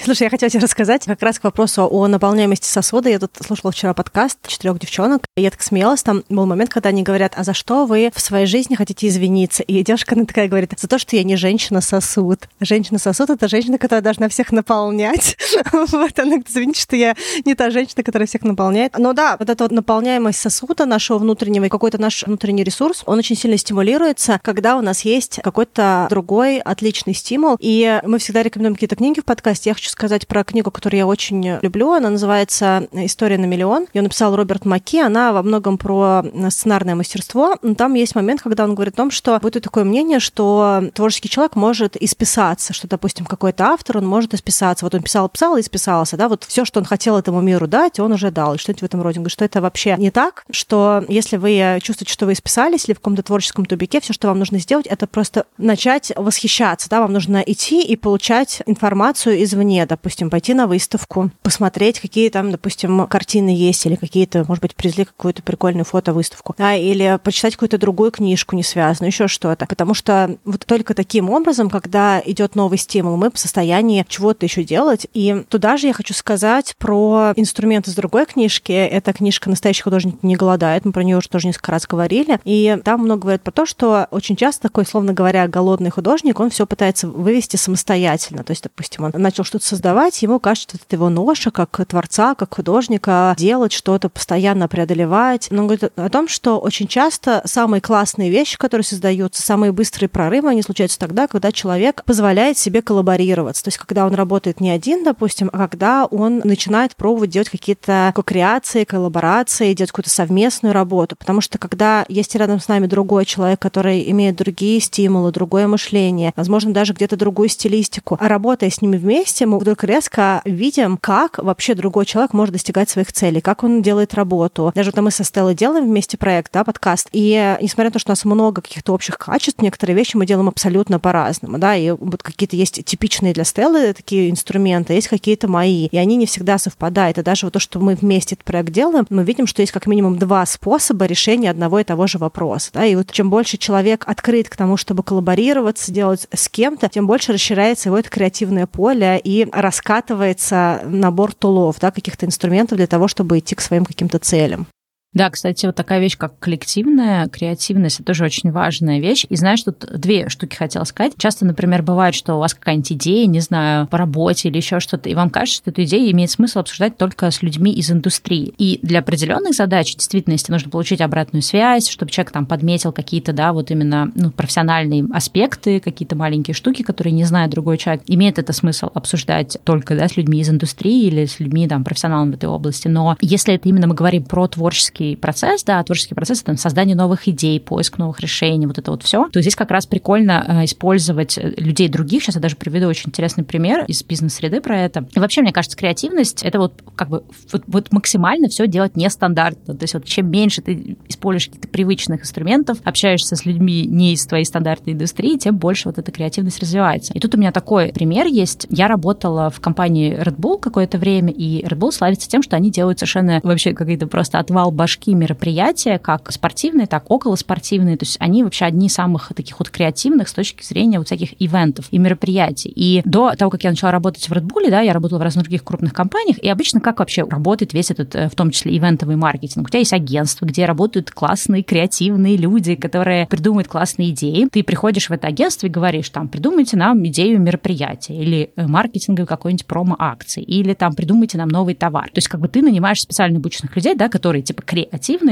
Слушай, я хотела тебе рассказать как раз к вопросу о наполняемости сосуда. Я тут слушала вчера подкаст четырех девчонок, и я так смеялась. Там был момент, когда они говорят, а за что вы в своей жизни хотите извиниться? И девушка она такая говорит, за то, что я не женщина-сосуд. Женщина-сосуд — это женщина, которая должна всех наполнять. Вот она говорит, извините, что я не та женщина, которая всех наполняет. Но да, вот эта вот наполняемость сосуда нашего внутреннего, какой-то наш внутренний ресурс, он очень сильно стимулируется, когда у нас есть какой-то другой отличный стимул. И мы всегда рекомендуем какие-то книги в подкасте. Я хочу сказать про книгу, которую я очень люблю. Она называется «История на миллион». Ее написал Роберт Маки. Она во многом про сценарное мастерство. Но там есть момент, когда он говорит о том, что будет такое мнение, что творческий человек может исписаться, что, допустим, какой-то автор, он может исписаться. Вот он писал, писал и исписался, да, вот все, что он хотел этому миру дать, он уже дал. И что-нибудь в этом роде. Он говорит, что это вообще не так, что если вы чувствуете, что вы исписались или в каком-то творческом тубике, все, что вам нужно сделать, это просто начать восхищаться, да, вам нужно идти и получать информацию извне, допустим, пойти на выставку, посмотреть, какие там, допустим, картины есть, или какие-то, может быть, привезли какую-то прикольную фотовыставку, да, или почитать какую-то другую книжку не связанную, еще что-то. Потому что вот только таким образом, когда идет новый стимул, мы в состоянии чего-то еще делать. И туда же я хочу сказать про инструмент из другой книжки. Это книжка «Настоящий художник не голодает». Мы про нее уже тоже несколько раз говорили. И там много говорят про то, что очень часто такой, словно говоря, голодный художник, он все пытается вывести самостоятельно. То есть, допустим, он начал что-то создавать, ему кажется, это его ноша, как творца, как художника, делать что-то, постоянно преодолевать. Но он говорит о том, что очень часто самые классные вещи, которые создаются, самые быстрые прорывы, они случаются тогда, когда человек позволяет себе коллаборироваться. То есть, когда он работает не один, допустим, а когда он начинает пробовать делать какие-то креации, коллаборации, делать какую-то совместную работу. Потому что когда есть рядом с нами другой человек, который имеет другие стимулы, другое мышление, возможно, даже где-то другую стилистику, а работая с ними вместе, мы вдруг резко видим, как вообще другой человек может достигать своих целей, как он делает работу. Даже вот мы со Стеллой делаем вместе проект, да, подкаст, и несмотря на то, что у нас много каких-то общих качеств, некоторые вещи мы делаем абсолютно по-разному, да, и вот какие-то есть типичные для Стеллы такие инструменты, есть какие-то мои, и они не всегда совпадают. И даже вот то, что мы вместе этот проект делаем, мы видим, что есть как минимум два способа решения одного и того же вопроса, да, и вот чем больше человек открыт к тому, чтобы коллаборироваться, делать с кем-то, тем больше расширяется его это креативное поле и раскатывается набор тулов, да, каких-то инструментов для того, чтобы идти к своим каким-то целям. Да, кстати, вот такая вещь, как коллективная креативность, это тоже очень важная вещь. И знаешь, тут две штуки хотела сказать. Часто, например, бывает, что у вас какая-нибудь идея, не знаю, по работе или еще что-то, и вам кажется, что эту идею имеет смысл обсуждать только с людьми из индустрии. И для определенных задач, действительно, если нужно получить обратную связь, чтобы человек там подметил какие-то, да, вот именно ну, профессиональные аспекты, какие-то маленькие штуки, которые не знает другой человек, имеет это смысл обсуждать только, да, с людьми из индустрии или с людьми, там, профессионалами в этой области. Но если это именно мы говорим про творческие творческий процесс, да, творческий процесс — это создание новых идей, поиск новых решений, вот это вот все, то здесь как раз прикольно э, использовать э, людей других. Сейчас я даже приведу очень интересный пример из бизнес-среды про это. И вообще, мне кажется, креативность — это вот как бы вот, вот максимально все делать нестандартно. То есть вот чем меньше ты используешь каких-то привычных инструментов, общаешься с людьми не из твоей стандартной индустрии, тем больше вот эта креативность развивается. И тут у меня такой пример есть. Я работала в компании Red Bull какое-то время, и Red Bull славится тем, что они делают совершенно вообще какие-то просто отвал башки башки мероприятия, как спортивные, так околоспортивные. То есть они вообще одни из самых таких вот креативных с точки зрения вот всяких ивентов и мероприятий. И до того, как я начала работать в Red Bull, да, я работала в разных других крупных компаниях, и обычно как вообще работает весь этот, э, в том числе, ивентовый маркетинг? У тебя есть агентство, где работают классные, креативные люди, которые придумывают классные идеи. Ты приходишь в это агентство и говоришь, там, придумайте нам идею мероприятия или э, маркетинговой какой-нибудь промо-акции, или там придумайте нам новый товар. То есть как бы ты нанимаешь специально обученных людей, да, которые типа креативные,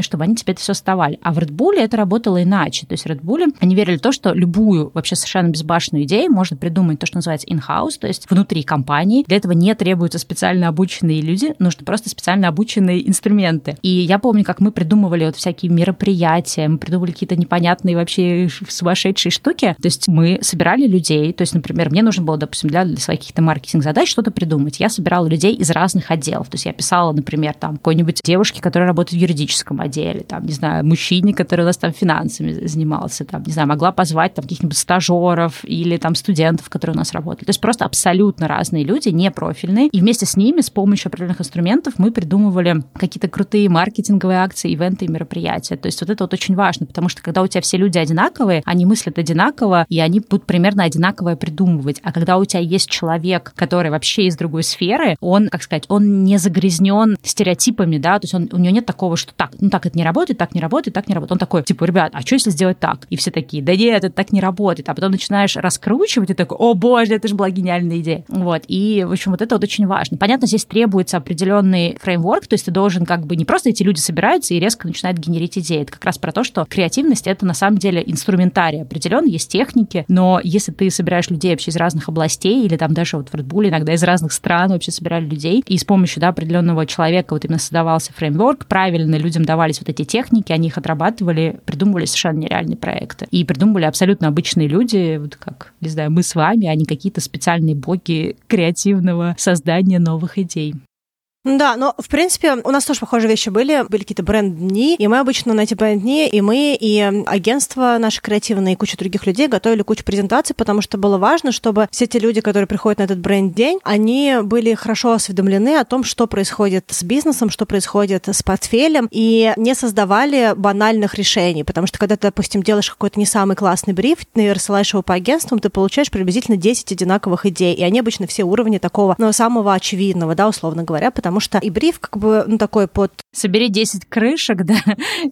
чтобы они тебе это все оставали. А в Red Bull это работало иначе. То есть в Red Bull они верили в то, что любую вообще совершенно безбашенную идею можно придумать то, что называется in-house, то есть внутри компании. Для этого не требуются специально обученные люди, нужны просто специально обученные инструменты. И я помню, как мы придумывали вот всякие мероприятия, мы придумывали какие-то непонятные вообще сумасшедшие штуки. То есть мы собирали людей, то есть, например, мне нужно было, допустим, для, для своих каких-то маркетинг-задач что-то придумать. Я собирала людей из разных отделов. То есть я писала, например, там, какой-нибудь девушке, которая работает в юридическом юридическом отделе, там, не знаю, мужчине, который у нас там финансами занимался, там, не знаю, могла позвать там каких-нибудь стажеров или там студентов, которые у нас работали. То есть просто абсолютно разные люди, не профильные. И вместе с ними, с помощью определенных инструментов, мы придумывали какие-то крутые маркетинговые акции, ивенты и мероприятия. То есть вот это вот очень важно, потому что когда у тебя все люди одинаковые, они мыслят одинаково, и они будут примерно одинаковое придумывать. А когда у тебя есть человек, который вообще из другой сферы, он, как сказать, он не загрязнен стереотипами, да, то есть он, у него нет такого, что так, ну так это не работает, так не работает, так не работает. Он такой, типа, ребят, а что если сделать так? И все такие, да нет, это так не работает. А потом начинаешь раскручивать и такой, о боже, это же была гениальная идея. Вот, и, в общем, вот это вот очень важно. Понятно, здесь требуется определенный фреймворк, то есть ты должен как бы не просто эти люди собираются и резко начинают генерить идеи. Это как раз про то, что креативность — это на самом деле инструментарий определенно, есть техники, но если ты собираешь людей вообще из разных областей, или там даже вот в Red Bull иногда из разных стран вообще собирали людей, и с помощью да, определенного человека вот именно создавался фреймворк, правильно людям давались вот эти техники, они их отрабатывали, придумывали совершенно нереальные проекты. И придумывали абсолютно обычные люди, вот как, не знаю, мы с вами, а не какие-то специальные боги креативного создания новых идей. Да, но в принципе у нас тоже похожие вещи были. Были какие-то бренд-дни, и мы обычно на эти бренд-дни, и мы, и агентство наше креативное, и куча других людей готовили кучу презентаций, потому что было важно, чтобы все те люди, которые приходят на этот бренд-день, они были хорошо осведомлены о том, что происходит с бизнесом, что происходит с портфелем, и не создавали банальных решений, потому что когда ты, допустим, делаешь какой-то не самый классный бриф, ты рассылаешь его по агентствам, ты получаешь приблизительно 10 одинаковых идей, и они обычно все уровни такого, ну, самого очевидного, да, условно говоря, потому потому что и бриф как бы, ну, такой под... Собери 10 крышек, да,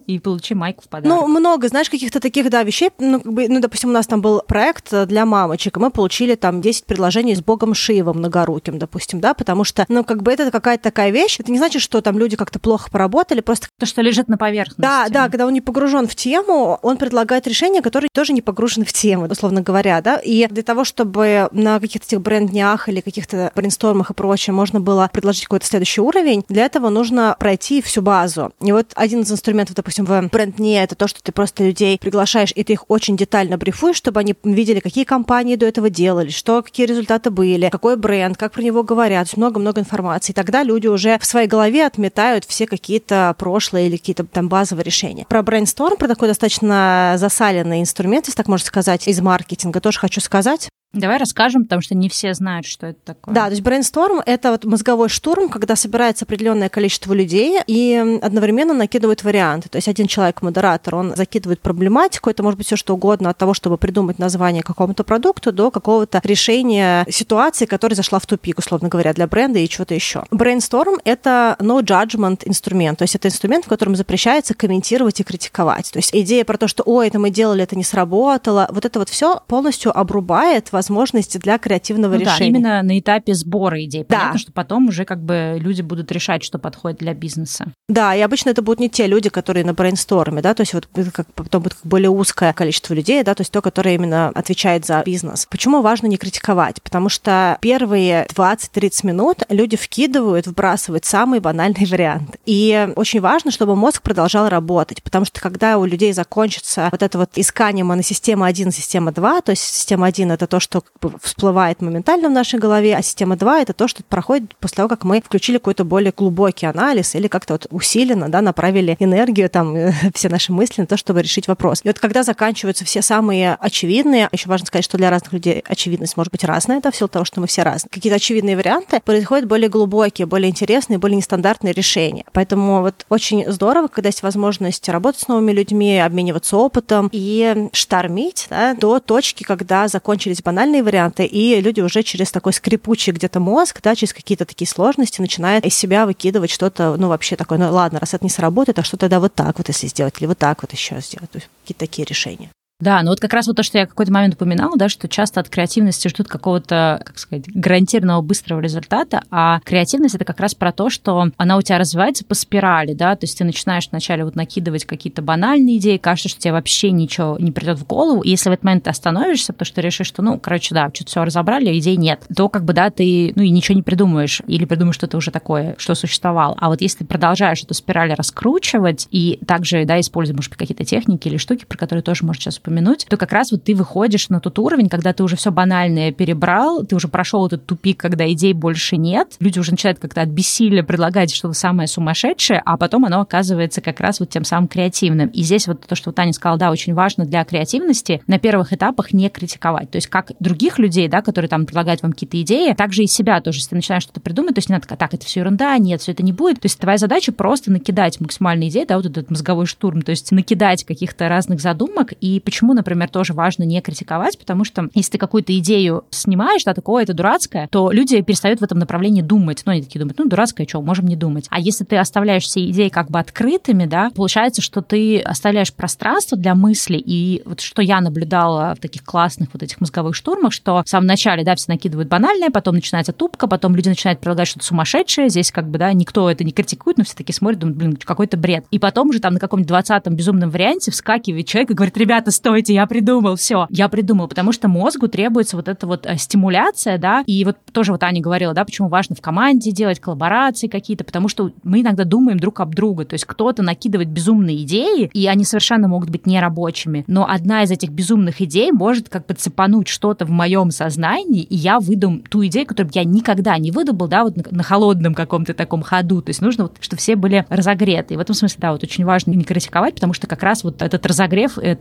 и получи майку в подарок. Ну, много, знаешь, каких-то таких, да, вещей, ну, как бы, ну, допустим, у нас там был проект для мамочек, и мы получили там 10 предложений с богом Шивом многоруким, допустим, да, потому что, ну, как бы это какая-то такая вещь, это не значит, что там люди как-то плохо поработали, просто... То, что лежит на поверхности. Да, да, когда он не погружен в тему, он предлагает решения, которые тоже не погружены в тему, условно говоря, да, и для того, чтобы на каких-то этих бренд-днях или каких-то брейнстормах и прочее можно было предложить какой-то следующий следующий уровень, для этого нужно пройти всю базу. И вот один из инструментов, допустим, в бренд-не, это то, что ты просто людей приглашаешь, и ты их очень детально брифуешь, чтобы они видели, какие компании до этого делали, что, какие результаты были, какой бренд, как про него говорят, много-много информации. И тогда люди уже в своей голове отметают все какие-то прошлые или какие-то там базовые решения. Про брейнсторм, про такой достаточно засаленный инструмент, если так можно сказать, из маркетинга тоже хочу сказать. Давай расскажем, потому что не все знают, что это такое. Да, то есть брейнсторм — это вот мозговой штурм, когда собирается определенное количество людей и одновременно накидывают варианты. То есть один человек, модератор, он закидывает проблематику, это может быть все что угодно, от того, чтобы придумать название какому-то продукту, до какого-то решения ситуации, которая зашла в тупик, условно говоря, для бренда и чего-то еще. Брейнсторм — это no judgment инструмент, то есть это инструмент, в котором запрещается комментировать и критиковать. То есть идея про то, что, ой, это мы делали, это не сработало, вот это вот все полностью обрубает возможности для креативного ну, решения. Да, именно на этапе сбора идей. Да. Понятно, что потом уже как бы люди будут решать, что подходит для бизнеса. Да, и обычно это будут не те люди, которые на брейнсторме, да, то есть вот как, потом будет более узкое количество людей, да, то есть то, которое именно отвечает за бизнес. Почему важно не критиковать? Потому что первые 20-30 минут люди вкидывают, вбрасывают самый банальный вариант. И очень важно, чтобы мозг продолжал работать, потому что когда у людей закончится вот это вот искание моносистемы 1, система 2, то есть система 1 это то, что как бы всплывает моментально в нашей голове, а система 2 это то, что проходит после того, как мы включили какой-то более глубокий анализ или как-то вот усиленно да, направили энергию, там, все наши мысли на то, чтобы решить вопрос. И вот когда заканчиваются все самые очевидные, еще важно сказать, что для разных людей очевидность может быть разная, это в силу того, что мы все разные. Какие-то очевидные варианты, происходят более глубокие, более интересные, более нестандартные решения. Поэтому вот очень здорово, когда есть возможность работать с новыми людьми, обмениваться опытом и штормить да, до точки, когда закончились банальные банальные варианты, и люди уже через такой скрипучий где-то мозг, да, через какие-то такие сложности начинают из себя выкидывать что-то, ну, вообще такое, ну, ладно, раз это не сработает, а что тогда вот так вот, если сделать, или вот так вот еще сделать, то есть какие-то такие решения. Да, ну вот как раз вот то, что я какой-то момент упоминала, да, что часто от креативности ждут какого-то, как сказать, гарантированного быстрого результата, а креативность это как раз про то, что она у тебя развивается по спирали, да, то есть ты начинаешь вначале вот накидывать какие-то банальные идеи, кажется, что тебе вообще ничего не придет в голову, и если в этот момент ты остановишься, потому что решишь, что, ну, короче, да, что-то все разобрали, идей нет, то как бы, да, ты, ну, и ничего не придумаешь, или придумаешь что-то уже такое, что существовало. А вот если ты продолжаешь эту спираль раскручивать, и также, да, используешь, может быть, какие-то техники или штуки, про которые тоже, может, сейчас упомянуть, то как раз вот ты выходишь на тот уровень, когда ты уже все банальное перебрал, ты уже прошел этот тупик, когда идей больше нет, люди уже начинают как-то от бессилия предлагать что-то самое сумасшедшее, а потом оно оказывается как раз вот тем самым креативным. И здесь вот то, что Таня сказала, да, очень важно для креативности на первых этапах не критиковать. То есть как других людей, да, которые там предлагают вам какие-то идеи, также и себя тоже, если ты начинаешь что-то придумать, то есть не надо, так, это все ерунда, нет, все это не будет. То есть твоя задача просто накидать максимальные идеи, да, вот этот мозговой штурм, то есть накидать каких-то разных задумок. И почему, например, тоже важно не критиковать, потому что если ты какую-то идею снимаешь, да, такое это дурацкое, то люди перестают в этом направлении думать. Ну, они такие думают, ну, дурацкое, что, можем не думать. А если ты оставляешь все идеи как бы открытыми, да, получается, что ты оставляешь пространство для мысли. И вот что я наблюдала в таких классных вот этих мозговых штурмах, что в самом начале, да, все накидывают банальное, потом начинается тупка, потом люди начинают предлагать что-то сумасшедшее. Здесь как бы, да, никто это не критикует, но все таки смотрят, думают, блин, какой-то бред. И потом уже там на каком-нибудь двадцатом безумном варианте вскакивает человек и говорит, ребята, стойте, я придумал, все, я придумал, потому что мозгу требуется вот эта вот э, стимуляция, да, и вот тоже вот Аня говорила, да, почему важно в команде делать коллаборации какие-то, потому что мы иногда думаем друг об друга, то есть кто-то накидывает безумные идеи, и они совершенно могут быть нерабочими, но одна из этих безумных идей может как бы цепануть что-то в моем сознании, и я выдам ту идею, которую я никогда не выдумал, да, вот на, на холодном каком-то таком ходу, то есть нужно, вот, чтобы все были разогреты, и в этом смысле, да, вот очень важно не критиковать, потому что как раз вот этот разогрев э,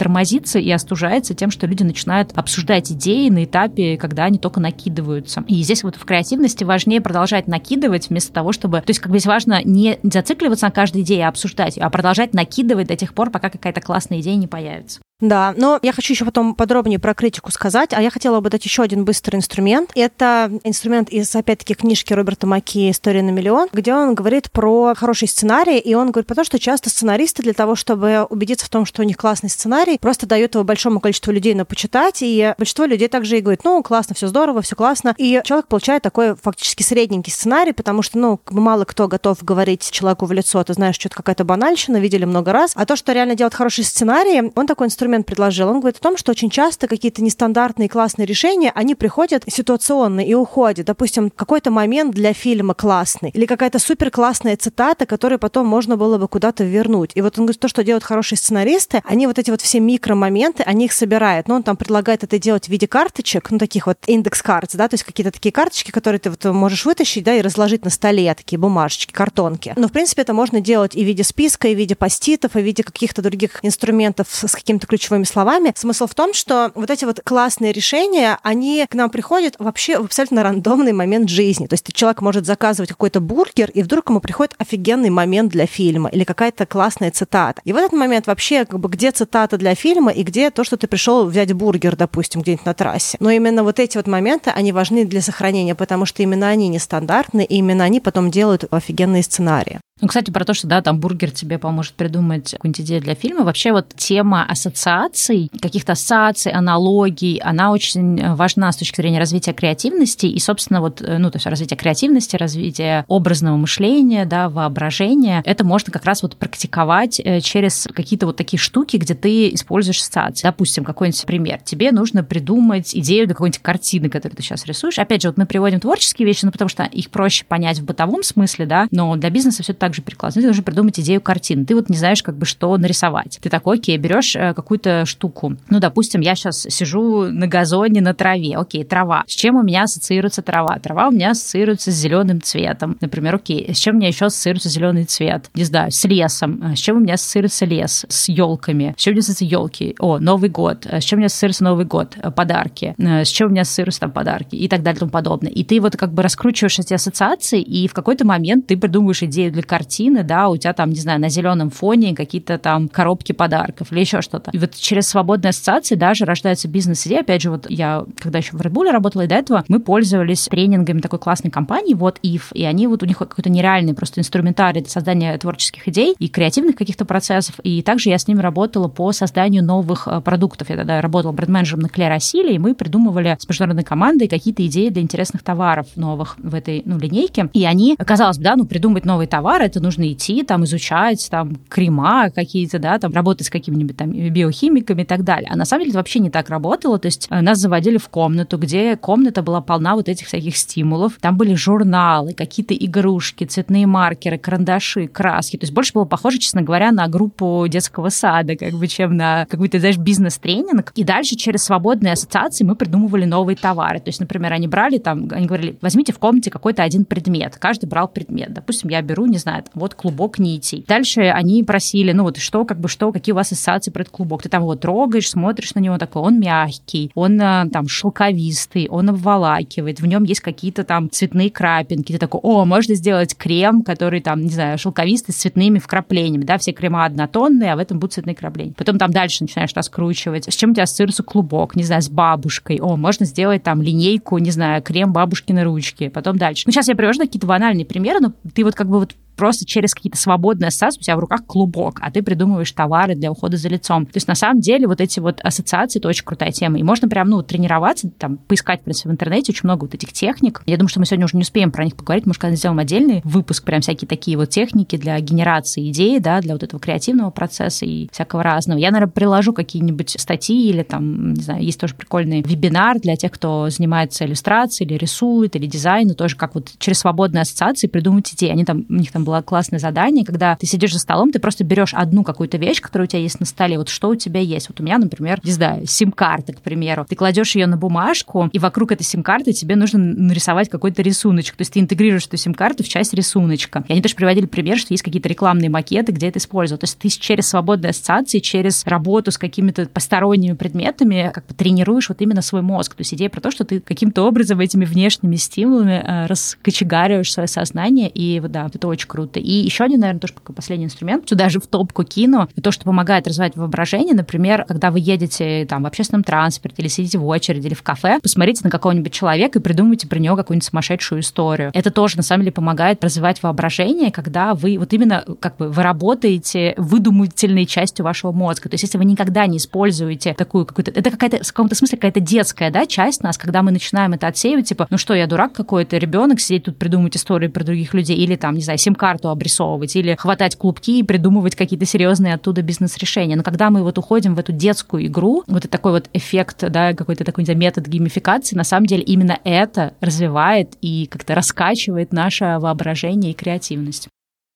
тормозится и остужается тем, что люди начинают обсуждать идеи на этапе, когда они только накидываются. И здесь вот в креативности важнее продолжать накидывать вместо того, чтобы... То есть как бы здесь важно не зацикливаться на каждой идее, а обсуждать, а продолжать накидывать до тех пор, пока какая-то классная идея не появится. Да, но я хочу еще потом подробнее про критику сказать, а я хотела бы дать еще один быстрый инструмент. Это инструмент из, опять-таки, книжки Роберта Маки «История на миллион», где он говорит про хороший сценарий, и он говорит про то, что часто сценаристы для того, чтобы убедиться в том, что у них классный сценарий, просто дают его большому количеству людей на почитать, и большинство людей также и говорит, ну, классно, все здорово, все классно, и человек получает такой фактически средненький сценарий, потому что, ну, мало кто готов говорить человеку в лицо, ты знаешь, что это какая-то банальщина, видели много раз, а то, что реально делает хороший сценарий, он такой инструмент инструмент предложил. Он говорит о том, что очень часто какие-то нестандартные классные решения, они приходят ситуационно и уходят. Допустим, какой-то момент для фильма классный или какая-то супер классная цитата, которую потом можно было бы куда-то вернуть. И вот он говорит, то, что делают хорошие сценаристы, они вот эти вот все микромоменты, они их собирают. Но он там предлагает это делать в виде карточек, ну, таких вот индекс картс, да, то есть какие-то такие карточки, которые ты вот можешь вытащить, да, и разложить на столе, такие бумажечки, картонки. Но, в принципе, это можно делать и в виде списка, и в виде поститов, и в виде каких-то других инструментов с каким-то ключевыми словами. Смысл в том, что вот эти вот классные решения, они к нам приходят вообще в абсолютно рандомный момент жизни. То есть человек может заказывать какой-то бургер, и вдруг ему приходит офигенный момент для фильма или какая-то классная цитата. И в этот момент вообще как бы где цитата для фильма и где то, что ты пришел взять бургер, допустим, где-нибудь на трассе. Но именно вот эти вот моменты, они важны для сохранения, потому что именно они нестандартны, и именно они потом делают офигенные сценарии. Ну, кстати, про то, что, да, там бургер тебе поможет придумать какую-нибудь идею для фильма. Вообще вот тема ассоциаций, каких-то ассоциаций, аналогий, она очень важна с точки зрения развития креативности и, собственно, вот, э, ну, то есть развития креативности, развития образного мышления, да, воображения. Это можно как раз вот практиковать э, через какие-то вот такие штуки, где ты используешь ассоциации. Допустим, какой-нибудь пример. Тебе нужно придумать идею для какой-нибудь картины, которую ты сейчас рисуешь. Опять же, вот мы приводим творческие вещи, ну, потому что их проще понять в бытовом смысле, да, но для бизнеса все это также перекладывать. Тебе нужно придумать идею картины. Ты вот не знаешь, как бы, что нарисовать. Ты такой, окей, берешь э, какую-то штуку. Ну, допустим, я сейчас сижу на газоне на траве. Окей, трава. С чем у меня ассоциируется трава? Трава у меня ассоциируется с зеленым цветом. Например, окей, с чем у меня еще ассоциируется зеленый цвет? Не знаю, с лесом. Э, с чем у меня ассоциируется лес? С елками. С чем у меня ассоциируются елки? О, Новый год. Э, с чем у меня ассоциируется Новый год? Подарки. С чем у меня ассоциируются там подарки? И так далее и тому подобное. И ты вот как бы раскручиваешь эти ассоциации, и в какой-то момент ты придумываешь идею для картины, да, у тебя там, не знаю, на зеленом фоне какие-то там коробки подарков или еще что-то. И вот через свободные ассоциации даже рождается бизнес-идея. Опять же, вот я, когда еще в Red Bull работала, и до этого мы пользовались тренингами такой классной компании, вот IF, и они вот у них какой-то нереальный просто инструментарий для создания творческих идей и креативных каких-то процессов. И также я с ними работала по созданию новых э, продуктов. Я тогда работала бренд-менеджером на Клер и мы придумывали с международной командой какие-то идеи для интересных товаров новых в этой ну, линейке. И они, казалось бы, да, ну, придумать новый товар, это нужно идти, там, изучать, там, крема какие-то, да, там, работать с какими-нибудь там биохимиками и так далее. А на самом деле это вообще не так работало, то есть э, нас заводили в комнату, где комната была полна вот этих всяких стимулов, там были журналы, какие-то игрушки, цветные маркеры, карандаши, краски, то есть больше было похоже, честно говоря, на группу детского сада, как бы, чем на какой-то, знаешь, бизнес-тренинг. И дальше через свободные ассоциации мы придумывали новые товары. То есть, например, они брали там, они говорили, возьмите в комнате какой-то один предмет. Каждый брал предмет. Допустим, я беру, не знаю, вот клубок нитей. Дальше они просили, ну вот что, как бы что, какие у вас ассоциации про этот клубок. Ты там его трогаешь, смотришь на него такой, он мягкий, он э, там шелковистый, он обволакивает, в нем есть какие-то там цветные крапинки. Ты такой, о, можно сделать крем, который там, не знаю, шелковистый с цветными вкраплениями, да, все крема однотонные, а в этом будут цветные крапления. Потом там дальше начинаешь раскручивать. С чем у тебя ассоциируется клубок, не знаю, с бабушкой. О, можно сделать там линейку, не знаю, крем бабушкины ручки. Потом дальше. Ну, сейчас я привожу какие-то банальные примеры, но ты вот как бы вот просто через какие-то свободные ассоциации у тебя в руках клубок, а ты придумываешь товары для ухода за лицом. То есть на самом деле вот эти вот ассоциации, это очень крутая тема. И можно прям, ну, тренироваться, там, поискать, в принципе, в интернете очень много вот этих техник. Я думаю, что мы сегодня уже не успеем про них поговорить, может, когда сделаем отдельный выпуск, прям всякие такие вот техники для генерации идей, да, для вот этого креативного процесса и всякого разного. Я, наверное, приложу какие-нибудь статьи или там, не знаю, есть тоже прикольный вебинар для тех, кто занимается иллюстрацией или рисует, или дизайном, тоже как вот через свободные ассоциации придумать идеи. Они там, у них там было классное задание, когда ты сидишь за столом, ты просто берешь одну какую-то вещь, которая у тебя есть на столе, вот что у тебя есть. Вот у меня, например, не знаю, сим-карта, к примеру. Ты кладешь ее на бумажку, и вокруг этой сим-карты тебе нужно нарисовать какой-то рисуночек. То есть ты интегрируешь эту сим-карту в часть рисуночка. И они тоже приводили пример, что есть какие-то рекламные макеты, где это используют. То есть ты через свободные ассоциации, через работу с какими-то посторонними предметами как бы тренируешь вот именно свой мозг. То есть идея про то, что ты каким-то образом этими внешними стимулами э, раскочегариваешь свое сознание, и да, это очень круто. И еще один, наверное, тоже как последний инструмент, сюда же в топку кину, то, что помогает развивать воображение, например, когда вы едете там в общественном транспорте или сидите в очереди или в кафе, посмотрите на какого-нибудь человека и придумайте про него какую-нибудь сумасшедшую историю. Это тоже, на самом деле, помогает развивать воображение, когда вы вот именно как бы вы работаете выдумательной частью вашего мозга. То есть если вы никогда не используете такую какую-то... Это какая-то в каком-то смысле какая-то детская да, часть нас, когда мы начинаем это отсеивать, типа, ну что, я дурак какой-то, ребенок сидеть тут придумывать истории про других людей, или там, не знаю, сим-карту обрисовывать, или хватать клубки и придумывать какие-то серьезные оттуда бизнес-решения. Но когда мы вот уходим в эту детскую игру, вот такой вот эффект, да, какой-то такой знаю, метод геймификации, на самом деле именно это развивает и как-то раскачивает наше воображение и креативность.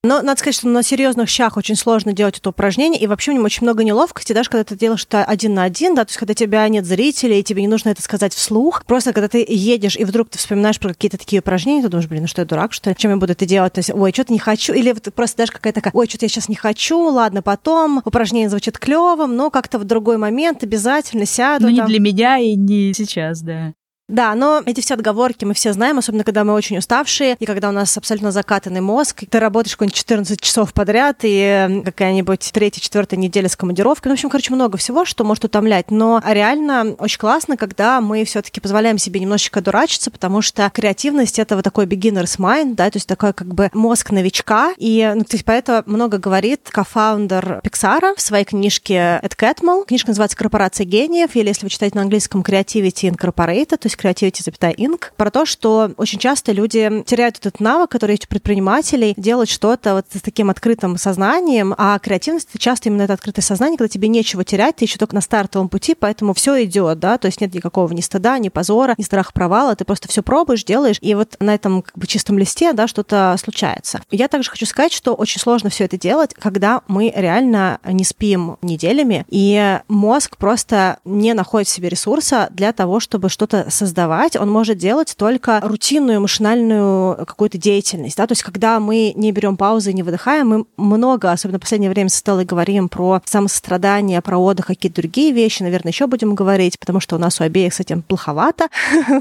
Но надо сказать, что на серьезных щах очень сложно делать это упражнение, и вообще в нем очень много неловкости, даже когда ты делаешь это один на один, да, то есть когда тебя нет зрителей, и тебе не нужно это сказать вслух. Просто когда ты едешь, и вдруг ты вспоминаешь про какие-то такие упражнения, ты думаешь, блин, ну что я дурак, что ли? Чем я буду это делать? То есть, ой, что-то не хочу. Или вот просто даже какая-то такая, ой, что-то я сейчас не хочу, ладно, потом. Упражнение звучит клевым, но как-то в другой момент обязательно сяду. Ну, не для меня и не сейчас, да. Да, но эти все отговорки мы все знаем, особенно когда мы очень уставшие, и когда у нас абсолютно закатанный мозг, ты работаешь какой-нибудь 14 часов подряд, и какая-нибудь третья, четвертая неделя с командировкой. Ну, в общем, короче, много всего, что может утомлять. Но реально очень классно, когда мы все-таки позволяем себе немножечко дурачиться, потому что креативность — это вот такой beginner's mind, да, то есть такой как бы мозг новичка. И ну, то есть поэтому много говорит кофаундер Pixar в своей книжке Эд Кэтмол. Книжка называется «Корпорация гениев», или если вы читаете на английском «Creativity Incorporated», то есть Creativity, запятая Inc., про то, что очень часто люди теряют этот навык, который есть у предпринимателей, делать что-то вот с таким открытым сознанием, а креативность — это часто именно это открытое сознание, когда тебе нечего терять, ты еще только на стартовом пути, поэтому все идет, да, то есть нет никакого ни стыда, ни позора, ни страха провала, ты просто все пробуешь, делаешь, и вот на этом как бы чистом листе, да, что-то случается. Я также хочу сказать, что очень сложно все это делать, когда мы реально не спим неделями, и мозг просто не находит в себе ресурса для того, чтобы что-то создать создавать, он может делать только рутинную машинальную какую-то деятельность. Да? То есть, когда мы не берем паузы, не выдыхаем, мы много, особенно в последнее время с Стеллой говорим про самосострадание, про отдых, какие-то другие вещи, наверное, еще будем говорить, потому что у нас у обеих с этим плоховато.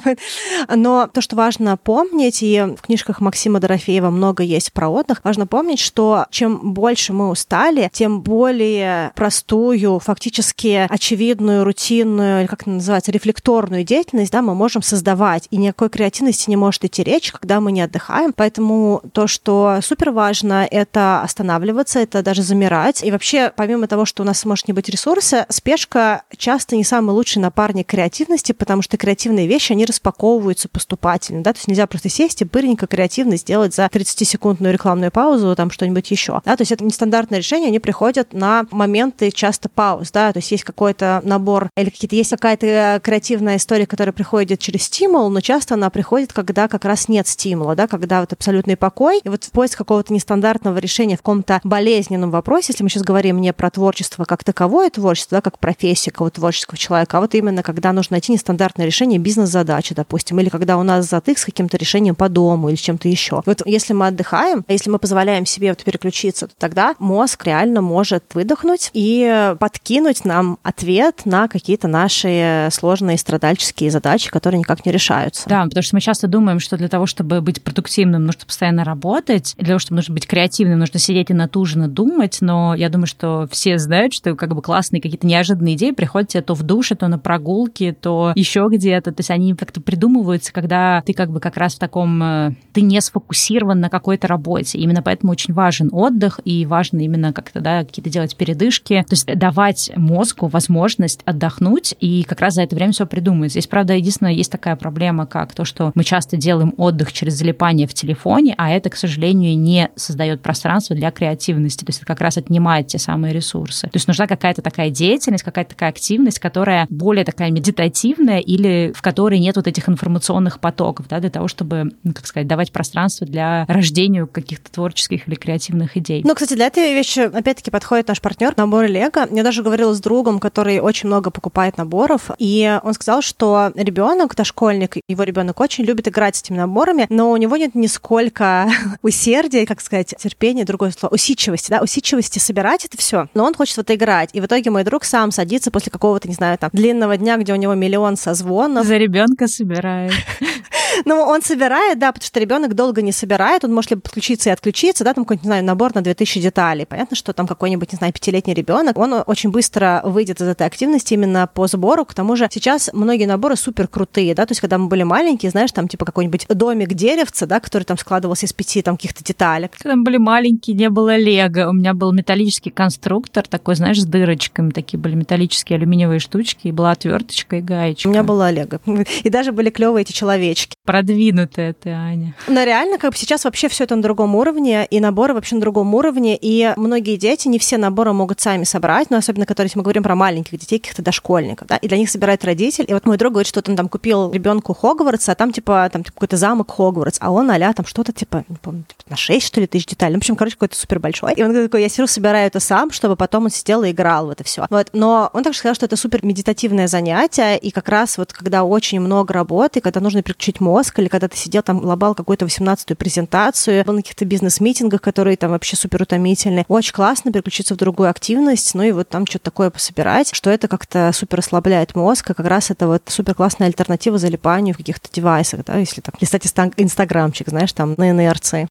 Но то, что важно помнить, и в книжках Максима Дорофеева много есть про отдых, важно помнить, что чем больше мы устали, тем более простую, фактически очевидную, рутинную, как называется, рефлекторную деятельность, да, мы мы можем создавать, и никакой креативности не может идти речь, когда мы не отдыхаем. Поэтому то, что супер важно, это останавливаться, это даже замирать. И вообще, помимо того, что у нас может не быть ресурса, спешка часто не самый лучший напарник креативности, потому что креативные вещи, они распаковываются поступательно, да, то есть нельзя просто сесть и быренько креативно сделать за 30-секундную рекламную паузу, там что-нибудь еще, да, то есть это нестандартное решение, они приходят на моменты часто пауз, да, то есть есть какой-то набор или какие-то есть какая-то креативная история, которая приходит через стимул, но часто она приходит, когда как раз нет стимула, да, когда вот абсолютный покой, и вот поиск какого-то нестандартного решения в каком-то болезненном вопросе, если мы сейчас говорим не про творчество как таковое творчество, да, как профессия какого-то творческого человека, а вот именно когда нужно найти нестандартное решение бизнес-задачи, допустим, или когда у нас затык с каким-то решением по дому или чем-то еще. Вот если мы отдыхаем, если мы позволяем себе вот переключиться, то тогда мозг реально может выдохнуть и подкинуть нам ответ на какие-то наши сложные страдальческие задачи, которые никак не решаются. Да, потому что мы часто думаем, что для того, чтобы быть продуктивным, нужно постоянно работать, для того, чтобы нужно быть креативным, нужно сидеть и натужно думать, но я думаю, что все знают, что как бы классные какие-то неожиданные идеи приходят тебе то в душе, то на прогулке, то еще где-то, то есть они как-то придумываются, когда ты как бы как раз в таком, э, ты не сфокусирован на какой-то работе. Именно поэтому очень важен отдых и важно именно как-то, да, какие-то делать передышки, то есть давать мозгу возможность отдохнуть и как раз за это время все придумать. Здесь, правда, единственное, есть такая проблема, как то, что мы часто делаем отдых через залипание в телефоне, а это, к сожалению, не создает пространство для креативности. То есть это как раз отнимает те самые ресурсы. То есть нужна какая-то такая деятельность, какая-то такая активность, которая более такая медитативная или в которой нет вот этих информационных потоков, да, для того, чтобы, ну, как сказать, давать пространство для рождения каких-то творческих или креативных идей. Ну, кстати, для этой вещи, опять-таки, подходит наш партнер наборы Лего. Я даже говорила с другом, который очень много покупает наборов, и он сказал, что ребенок, дошкольник, его ребенок очень любит играть с этими наборами, но у него нет нисколько усердия, как сказать, терпения, другое слово, усидчивости, да, усидчивости собирать это все. Но он хочет в это играть. И в итоге мой друг сам садится после какого-то, не знаю, там, длинного дня, где у него миллион созвонов. За ребенка собирает. Ну, он собирает, да, потому что ребенок долго не собирает, он может либо подключиться и отключиться, да, там какой-нибудь, не знаю, набор на 2000 деталей. Понятно, что там какой-нибудь, не знаю, пятилетний ребенок, он очень быстро выйдет из этой активности именно по сбору. К тому же сейчас многие наборы супер крутые, да, то есть когда мы были маленькие, знаешь, там типа какой-нибудь домик деревца, да, который там складывался из пяти там каких-то деталек. Когда мы были маленькие, не было лего, у меня был металлический конструктор такой, знаешь, с дырочками, такие были металлические алюминиевые штучки, и была отверточка и гаечка. У меня была лего. И даже были клевые эти человечки продвинутая ты, Аня. Но реально, как бы сейчас вообще все это на другом уровне, и наборы вообще на другом уровне, и многие дети, не все наборы могут сами собрать, но особенно, которые, мы говорим про маленьких детей, каких-то дошкольников, да, и для них собирает родитель. И вот мой друг говорит, что он там купил ребенку Хогвартс, а там типа там типа, какой-то замок Хогвартс, а он а там что-то типа, не помню, типа, на 6, что ли, тысяч деталей. Ну, в общем, короче, какой-то супер большой. И он такой, я сижу, собираю это сам, чтобы потом он сидел и играл в это все. Вот. Но он также сказал, что это супер медитативное занятие, и как раз вот когда очень много работы, когда нужно переключить мозг, или когда ты сидел там, лобал какую-то 18-ю презентацию, был на каких-то бизнес-митингах, которые там вообще супер утомительные. Очень классно переключиться в другую активность, ну и вот там что-то такое пособирать, что это как-то супер ослабляет мозг, и как раз это вот супер классная альтернатива залипанию в каких-то девайсах, да, если так листать инстаграмчик, знаешь, там на инерции.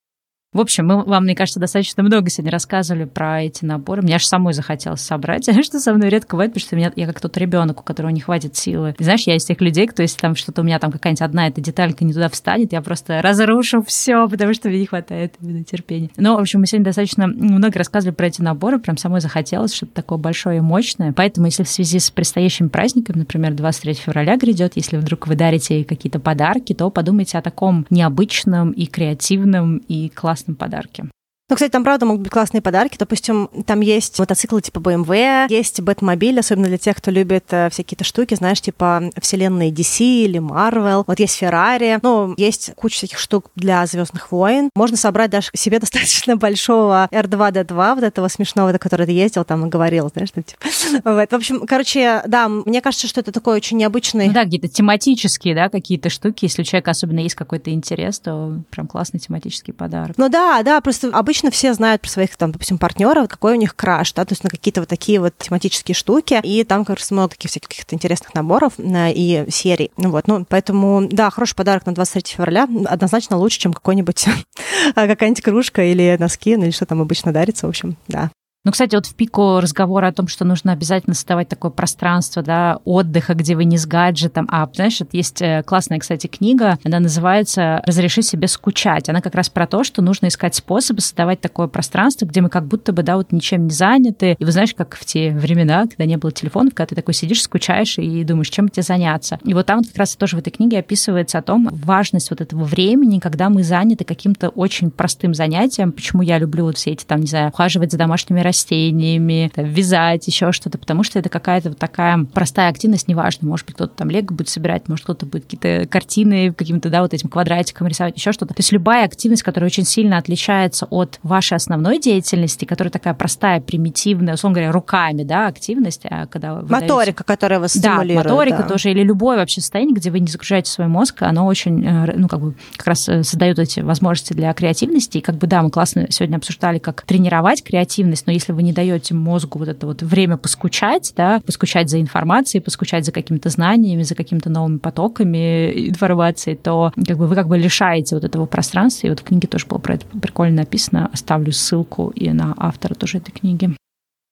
В общем, мы вам, мне кажется, достаточно много сегодня рассказывали про эти наборы. Мне аж самой захотелось собрать. Что со мной редко бывает, потому что меня, я как тот ребенок, у которого не хватит силы. Знаешь, я из тех людей, кто если там что-то у меня там какая-нибудь одна эта деталька не туда встанет, я просто разрушу все, потому что мне не хватает именно терпения. Но, в общем, мы сегодня достаточно много рассказывали про эти наборы, прям самой захотелось что-то такое большое и мощное. Поэтому, если в связи с предстоящим праздником, например, 23 февраля грядет, если вдруг вы дарите какие-то подарки, то подумайте о таком необычном и креативном и классном подарке. Ну, кстати, там, правда, могут быть классные подарки. Допустим, там есть мотоциклы типа BMW, есть Бэтмобиль, особенно для тех, кто любит э, всякие то штуки, знаешь, типа вселенные DC или Marvel. Вот есть Феррари. Ну, есть куча всяких штук для Звездных войн. Можно собрать даже себе достаточно большого R2-D2, вот этого смешного, до которого ты ездил там и говорил, знаешь, там, типа. Вот. В общем, короче, да, мне кажется, что это такой очень необычный... Ну, да, какие-то тематические, да, какие-то штуки. Если у человека особенно есть какой-то интерес, то прям классный тематический подарок. Ну да, да, просто обычно обычно все знают про своих, там, допустим, партнеров, какой у них краш, да, то есть на какие-то вот такие вот тематические штуки, и там как раз много таких всяких интересных наборов э, и серий. Ну вот, ну, поэтому, да, хороший подарок на 23 февраля однозначно лучше, чем какой-нибудь какая-нибудь кружка или носки, ну или что там обычно дарится, в общем, да. Ну, кстати, вот в пику разговора о том, что нужно обязательно создавать такое пространство, да, отдыха, где вы не с гаджетом, а, знаешь, вот есть э, классная, кстати, книга, она называется «Разреши себе скучать». Она как раз про то, что нужно искать способы создавать такое пространство, где мы как будто бы, да, вот ничем не заняты. И вы знаешь, как в те времена, когда не было телефонов, когда ты такой сидишь, скучаешь и думаешь, чем тебе заняться. И вот там как раз тоже в этой книге описывается о том, важность вот этого времени, когда мы заняты каким-то очень простым занятием, почему я люблю вот все эти там, не знаю, ухаживать за домашними растениями, там, вязать, еще что-то, потому что это какая-то вот такая простая активность, неважно, может быть, кто-то там лего будет собирать, может, кто-то будет какие-то картины каким-то, да, вот этим квадратиком рисовать, еще что-то. То есть любая активность, которая очень сильно отличается от вашей основной деятельности, которая такая простая, примитивная, условно говоря, руками, да, активность, а когда вы Моторика, даете... которая вас стимулирует. Да, моторика да. тоже, или любое вообще состояние, где вы не загружаете свой мозг, оно очень, э, ну, как бы, как раз э, создает эти возможности для креативности. И как бы, да, мы классно сегодня обсуждали, как тренировать креативность, но если вы не даете мозгу вот это вот время поскучать, да, поскучать за информацией, поскучать за какими-то знаниями, за какими-то новыми потоками информации, то как бы вы как бы лишаете вот этого пространства. И вот в книге тоже было про это прикольно написано. Оставлю ссылку и на автора тоже этой книги.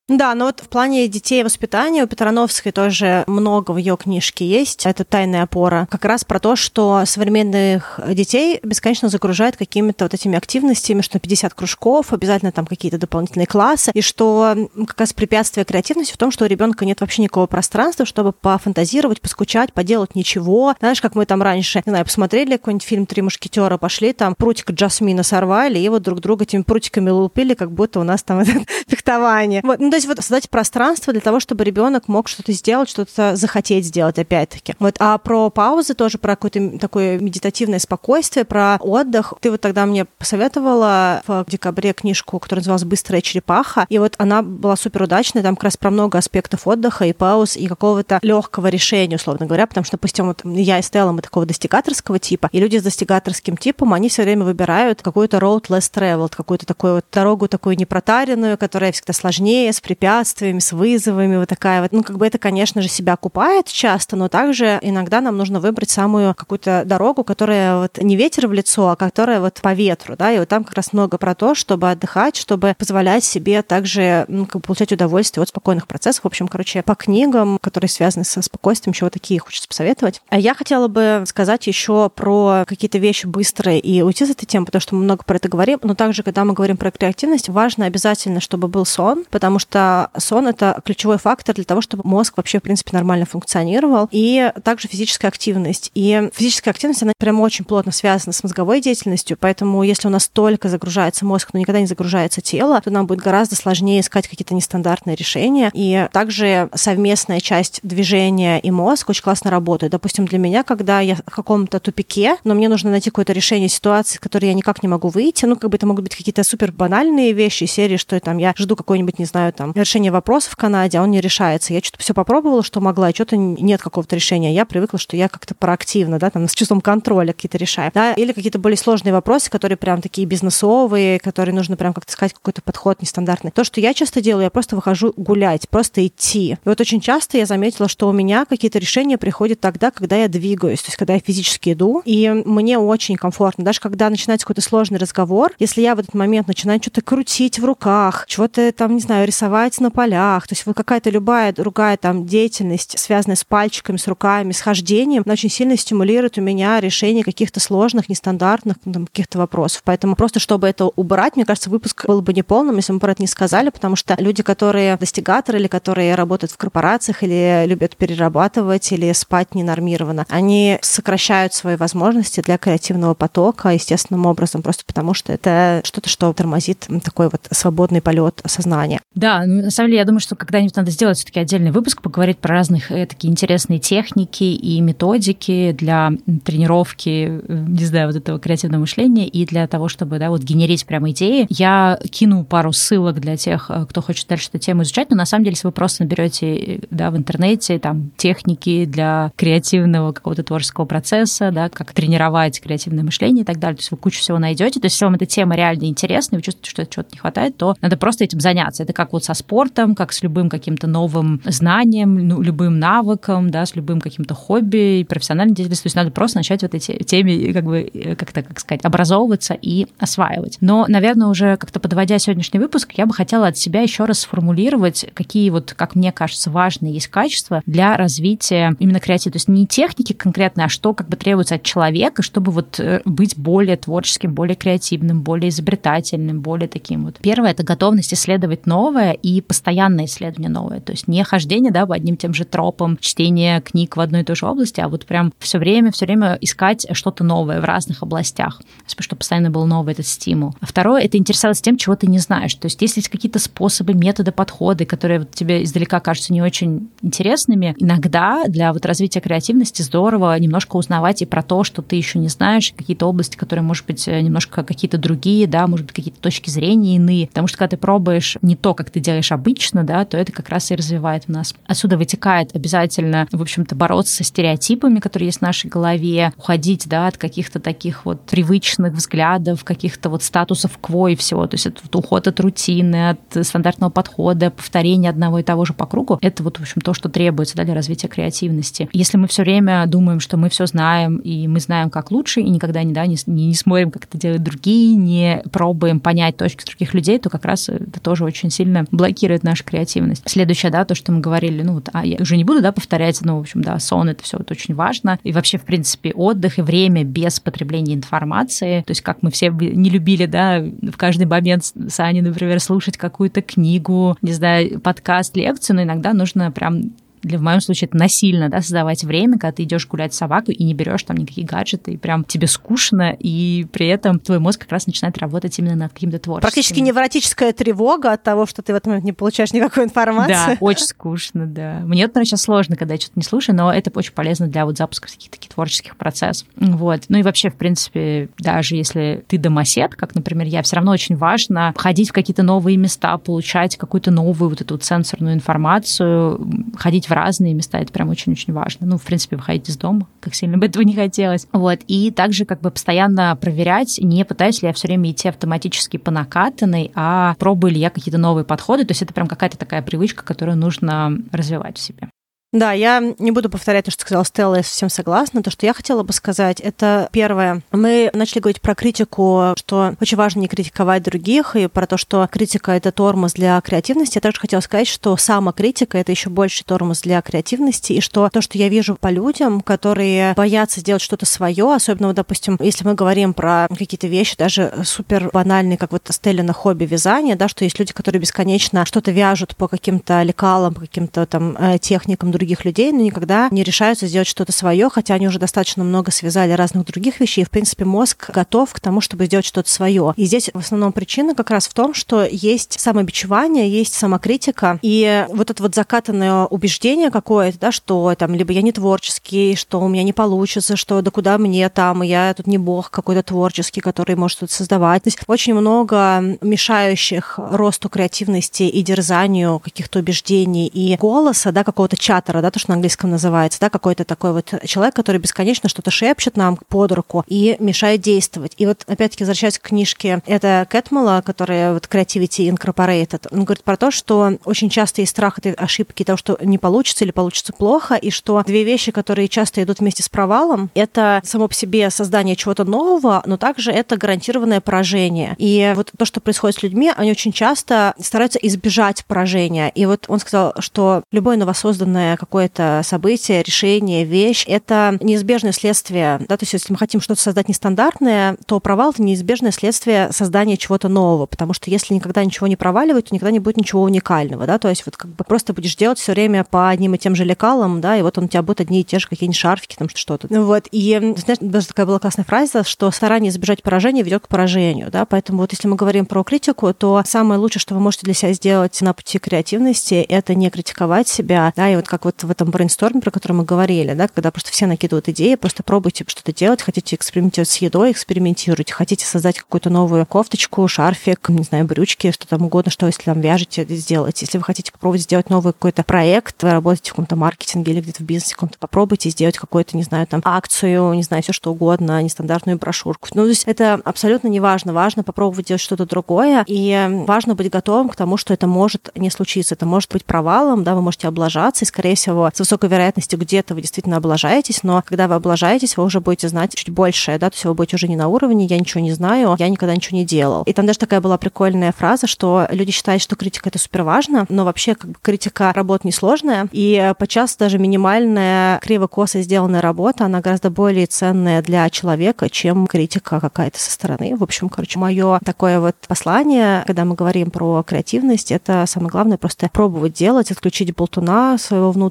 Да, но вот в плане детей и воспитания у Петрановской тоже много в ее книжке есть. Это тайная опора. Как раз про то, что современных детей бесконечно загружают какими-то вот этими активностями, что 50 кружков, обязательно там какие-то дополнительные классы, и что как раз препятствие креативности в том, что у ребенка нет вообще никакого пространства, чтобы пофантазировать, поскучать, поделать ничего. Знаешь, как мы там раньше, не знаю, посмотрели какой-нибудь фильм «Три мушкетера», пошли там прутик Джасмина сорвали, и вот друг друга этими прутиками лупили, как будто у нас там это фехтование. Вот, ну, то есть вот создать пространство для того, чтобы ребенок мог что-то сделать, что-то захотеть сделать, опять-таки. Вот, а про паузы тоже, про какое-то такое медитативное спокойствие, про отдых. Ты вот тогда мне посоветовала в декабре книжку, которая называлась «Быстрая черепаха», и вот она была супер удачная, там как раз про много аспектов отдыха и пауз, и какого-то легкого решения, условно говоря, потому что, допустим, вот я и Стелла, мы такого достигаторского типа, и люди с достигаторским типом, они все время выбирают какую-то road less traveled, какую-то такую вот дорогу такую непротаренную, которая всегда сложнее, с препятствиями, с вызовами, вот такая вот. Ну, как бы это, конечно же, себя окупает часто, но также иногда нам нужно выбрать самую какую-то дорогу, которая вот не ветер в лицо, а которая вот по ветру, да, и вот там как раз много про то, чтобы отдыхать, чтобы позволять себе также ну, как бы получать удовольствие от спокойных процессов. В общем, короче, по книгам, которые связаны со спокойствием, чего такие хочется посоветовать. А я хотела бы сказать еще про какие-то вещи быстрые и уйти с этой темы, потому что мы много про это говорим, но также, когда мы говорим про креативность, важно обязательно, чтобы был сон, потому что сон — это ключевой фактор для того, чтобы мозг вообще, в принципе, нормально функционировал. И также физическая активность. И физическая активность, она прям очень плотно связана с мозговой деятельностью, поэтому если у нас только загружается мозг, но никогда не загружается тело, то нам будет гораздо сложнее искать какие-то нестандартные решения. И также совместная часть движения и мозг очень классно работает. Допустим, для меня, когда я в каком-то тупике, но мне нужно найти какое-то решение ситуации, в которой я никак не могу выйти, ну, как бы это могут быть какие-то супер банальные вещи, серии, что там я жду какой-нибудь, не знаю, там, решение вопроса в Канаде, а он не решается. Я что-то все попробовала, что могла, и что-то нет какого-то решения. Я привыкла, что я как-то проактивно, да, там, с чувством контроля какие-то решаю. Да? Или какие-то более сложные вопросы, которые прям такие бизнесовые, которые нужно прям как-то сказать какой-то подход нестандартный. То, что я часто делаю, я просто выхожу гулять, просто идти. И вот очень часто я заметила, что у меня какие-то решения приходят тогда, когда я двигаюсь, то есть когда я физически иду, и мне очень комфортно. Даже когда начинается какой-то сложный разговор, если я в этот момент начинаю что-то крутить в руках, чего-то там, не знаю, рисовать на полях, то есть вот какая-то любая другая там деятельность, связанная с пальчиками, с руками, с хождением, она очень сильно стимулирует у меня решение каких-то сложных, нестандартных там, каких-то вопросов. Поэтому просто чтобы это убрать, мне кажется, выпуск был бы неполным, если мы про это не сказали, потому что люди, которые достигаторы или которые работают в корпорациях или любят перерабатывать или спать ненормированно, они сокращают свои возможности для креативного потока естественным образом, просто потому что это что-то, что тормозит такой вот свободный полет сознания. Да, ну, на самом деле, я думаю, что когда-нибудь надо сделать все-таки отдельный выпуск, поговорить про разных э, такие интересные техники и методики для тренировки, э, не знаю, вот этого креативного мышления и для того, чтобы, да, вот генерить прямо идеи. Я кину пару ссылок для тех, э, кто хочет дальше эту тему изучать, но на самом деле, если вы просто наберете, да, в интернете там техники для креативного какого-то творческого процесса, да, как тренировать креативное мышление и так далее, то есть вы кучу всего найдете. То есть, если вам эта тема реально интересна, и вы чувствуете, что чего-то не хватает, то надо просто этим заняться. Это как вот со спортом, как с любым каким-то новым знанием, ну, любым навыком, да, с любым каким-то хобби профессиональной деятельностью. То есть надо просто начать вот эти теме, как бы, э, как-то, как сказать, образовываться и осваивать. Но, наверное, уже как-то подводя сегодняшний выпуск, я бы хотела от себя еще раз сформулировать, какие вот, как мне кажется, важные есть качества для развития именно креатива. То есть не техники конкретные, а что как бы требуется от человека, чтобы вот э, быть более творческим, более креативным, более изобретательным, более таким вот. Первое — это готовность исследовать новое и постоянное исследование новое. То есть не хождение, да, по одним тем же тропам, чтение книг в одной и той же области, а вот прям все время, все время искать что-то новое в разных областях, чтобы постоянно был новый этот стимул. А второе — это интересоваться тем, чего ты не знаешь. То есть если есть какие-то способы, методы, подходы, которые вот тебе издалека кажутся не очень интересными, иногда для вот развития креативности здорово немножко узнавать и про то, что ты еще не знаешь, какие-то области, которые, может быть, немножко какие-то другие, да, может быть, какие-то точки зрения иные. Потому что когда ты пробуешь не то, как ты делаешь обычно, да, то это как раз и развивает в нас. Отсюда вытекает обязательно, в общем-то, бороться со стереотипами, которые есть в нашей голове, уходить, да, от каких-то таких вот привычных взглядов, каких-то вот статусов кво и всего. То есть это вот уход от рутины, от стандартного подхода, повторения одного и того же по кругу. Это вот, в общем, то, что требуется да, для развития креативности. Если мы все время думаем, что мы все знаем, и мы знаем, как лучше, и никогда не, да, не, не, не смотрим, как это делают другие, не пробуем понять точки других людей, то как раз это тоже очень сильно блокирует нашу креативность. Следующее, да, то, что мы говорили, ну вот, а я уже не буду, да, повторять, но, в общем, да, сон — это все вот очень важно. И вообще, в принципе, отдых и время без потребления информации. То есть как мы все не любили, да, в каждый момент с Аней, например, слушать какую-то книгу, не знаю, подкаст, лекцию, но иногда нужно прям для, в моем случае это насильно, да, создавать время, когда ты идешь гулять с собакой и не берешь там никакие гаджеты, и прям тебе скучно, и при этом твой мозг как раз начинает работать именно над каким-то творчеством. Практически невротическая тревога от того, что ты в этот момент не получаешь никакой информации. Да, очень скучно, да. Мне, например, сейчас сложно, когда я что-то не слушаю, но это очень полезно для вот запуска каких-то таких творческих процессов. Вот. Ну и вообще, в принципе, даже если ты домосед, как, например, я, все равно очень важно ходить в какие-то новые места, получать какую-то новую вот эту вот сенсорную информацию, ходить в разные места, это прям очень-очень важно. Ну, в принципе, выходить из дома, как сильно бы этого не хотелось. Вот. И также как бы постоянно проверять, не пытаюсь ли я все время идти автоматически по накатанной, а пробую ли я какие-то новые подходы. То есть это прям какая-то такая привычка, которую нужно развивать в себе. Да, я не буду повторять то, что сказала Стелла, я совсем согласна. То, что я хотела бы сказать, это первое. Мы начали говорить про критику, что очень важно не критиковать других, и про то, что критика — это тормоз для креативности. Я также хотела сказать, что самокритика — это еще больше тормоз для креативности, и что то, что я вижу по людям, которые боятся сделать что-то свое, особенно, вот, допустим, если мы говорим про какие-то вещи, даже супер банальные, как вот Стеллина хобби вязания, да, что есть люди, которые бесконечно что-то вяжут по каким-то лекалам, по каким-то там э, техникам других других людей, но никогда не решаются сделать что-то свое, хотя они уже достаточно много связали разных других вещей. В принципе, мозг готов к тому, чтобы сделать что-то свое. И здесь в основном причина как раз в том, что есть самобичевание, есть самокритика, и вот это вот закатанное убеждение какое-то, да, что там либо я не творческий, что у меня не получится, что да куда мне там, я тут не бог какой-то творческий, который может тут создавать. То есть очень много мешающих росту креативности и дерзанию каких-то убеждений и голоса, да, какого-то чата ментора, да, то, что на английском называется, да, какой-то такой вот человек, который бесконечно что-то шепчет нам под руку и мешает действовать. И вот, опять-таки, возвращаясь к книжке, это Кэтмала, которая вот Creativity Incorporated, он говорит про то, что очень часто есть страх этой ошибки, того, что не получится или получится плохо, и что две вещи, которые часто идут вместе с провалом, это само по себе создание чего-то нового, но также это гарантированное поражение. И вот то, что происходит с людьми, они очень часто стараются избежать поражения. И вот он сказал, что любое новосозданное какое-то событие, решение, вещь, это неизбежное следствие. Да? То есть если мы хотим что-то создать нестандартное, то провал — это неизбежное следствие создания чего-то нового, потому что если никогда ничего не проваливать, то никогда не будет ничего уникального. Да? То есть вот как бы просто будешь делать все время по одним и тем же лекалам, да, и вот он у тебя будет одни и те же какие-нибудь шарфики, там что-то. Вот. И, знаешь, даже такая была классная фраза, что старание избежать поражения ведет к поражению. Да? Поэтому вот если мы говорим про критику, то самое лучшее, что вы можете для себя сделать на пути креативности, это не критиковать себя, да, и вот как вот в этом брейнсторме, про который мы говорили, да, когда просто все накидывают идеи, просто пробуйте что-то делать, хотите экспериментировать с едой, экспериментируйте, хотите создать какую-то новую кофточку, шарфик, не знаю, брючки, что там угодно, что если там вяжете, сделайте. Если вы хотите попробовать сделать новый какой-то проект, вы работаете в каком-то маркетинге или где-то в бизнесе каком-то, попробуйте сделать какую-то, не знаю, там акцию, не знаю, все что угодно, нестандартную брошюрку. Ну, то есть это абсолютно не важно. Важно попробовать делать что-то другое, и важно быть готовым к тому, что это может не случиться. Это может быть провалом, да, вы можете облажаться, и, скорее всего, с высокой вероятностью где-то вы действительно облажаетесь, но когда вы облажаетесь, вы уже будете знать чуть больше, да, то есть вы будете уже не на уровне «я ничего не знаю, я никогда ничего не делал». И там даже такая была прикольная фраза, что люди считают, что критика — это супер важно, но вообще как бы критика работ несложная, и подчас даже минимальная криво-косо сделанная работа, она гораздо более ценная для человека, чем критика какая-то со стороны. В общем, короче, мое такое вот послание, когда мы говорим про креативность, это самое главное просто пробовать делать, отключить болтуна своего внутреннего,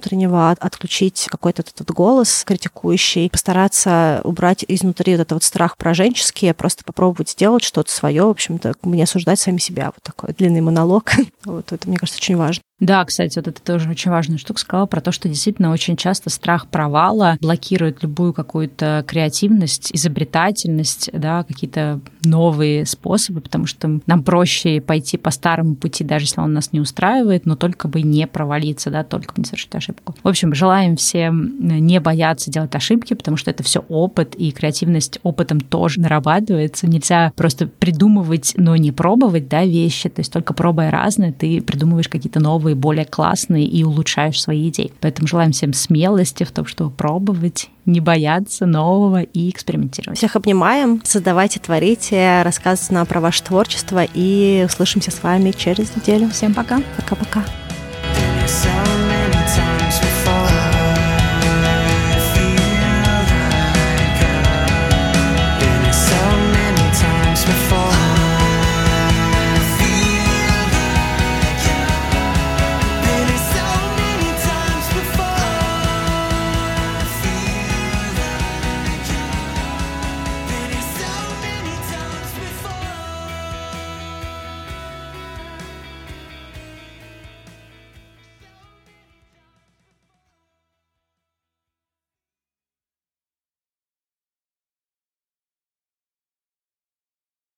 отключить какой-то этот голос критикующий, постараться убрать изнутри вот этот вот страх пораженческий, просто попробовать сделать что-то свое, в общем-то, не осуждать сами себя. Вот такой длинный монолог. Вот это, мне кажется, очень важно. Да, кстати, вот это тоже очень важная штука. Сказала про то, что действительно очень часто страх провала блокирует любую какую-то креативность, изобретательность, да, какие-то новые способы, потому что нам проще пойти по старому пути, даже если он нас не устраивает, но только бы не провалиться, да, только бы не совершить ошибку. В общем, желаем всем не бояться делать ошибки, потому что это все опыт, и креативность опытом тоже нарабатывается. Нельзя просто придумывать, но не пробовать, да, вещи. То есть только пробуя разные, ты придумываешь какие-то новые новые, более классные и улучшаешь свои идеи. Поэтому желаем всем смелости в том, чтобы пробовать, не бояться нового и экспериментировать. Всех обнимаем, создавайте, творите, рассказывайте нам про ваше творчество и услышимся с вами через неделю. Всем пока. Пока-пока. So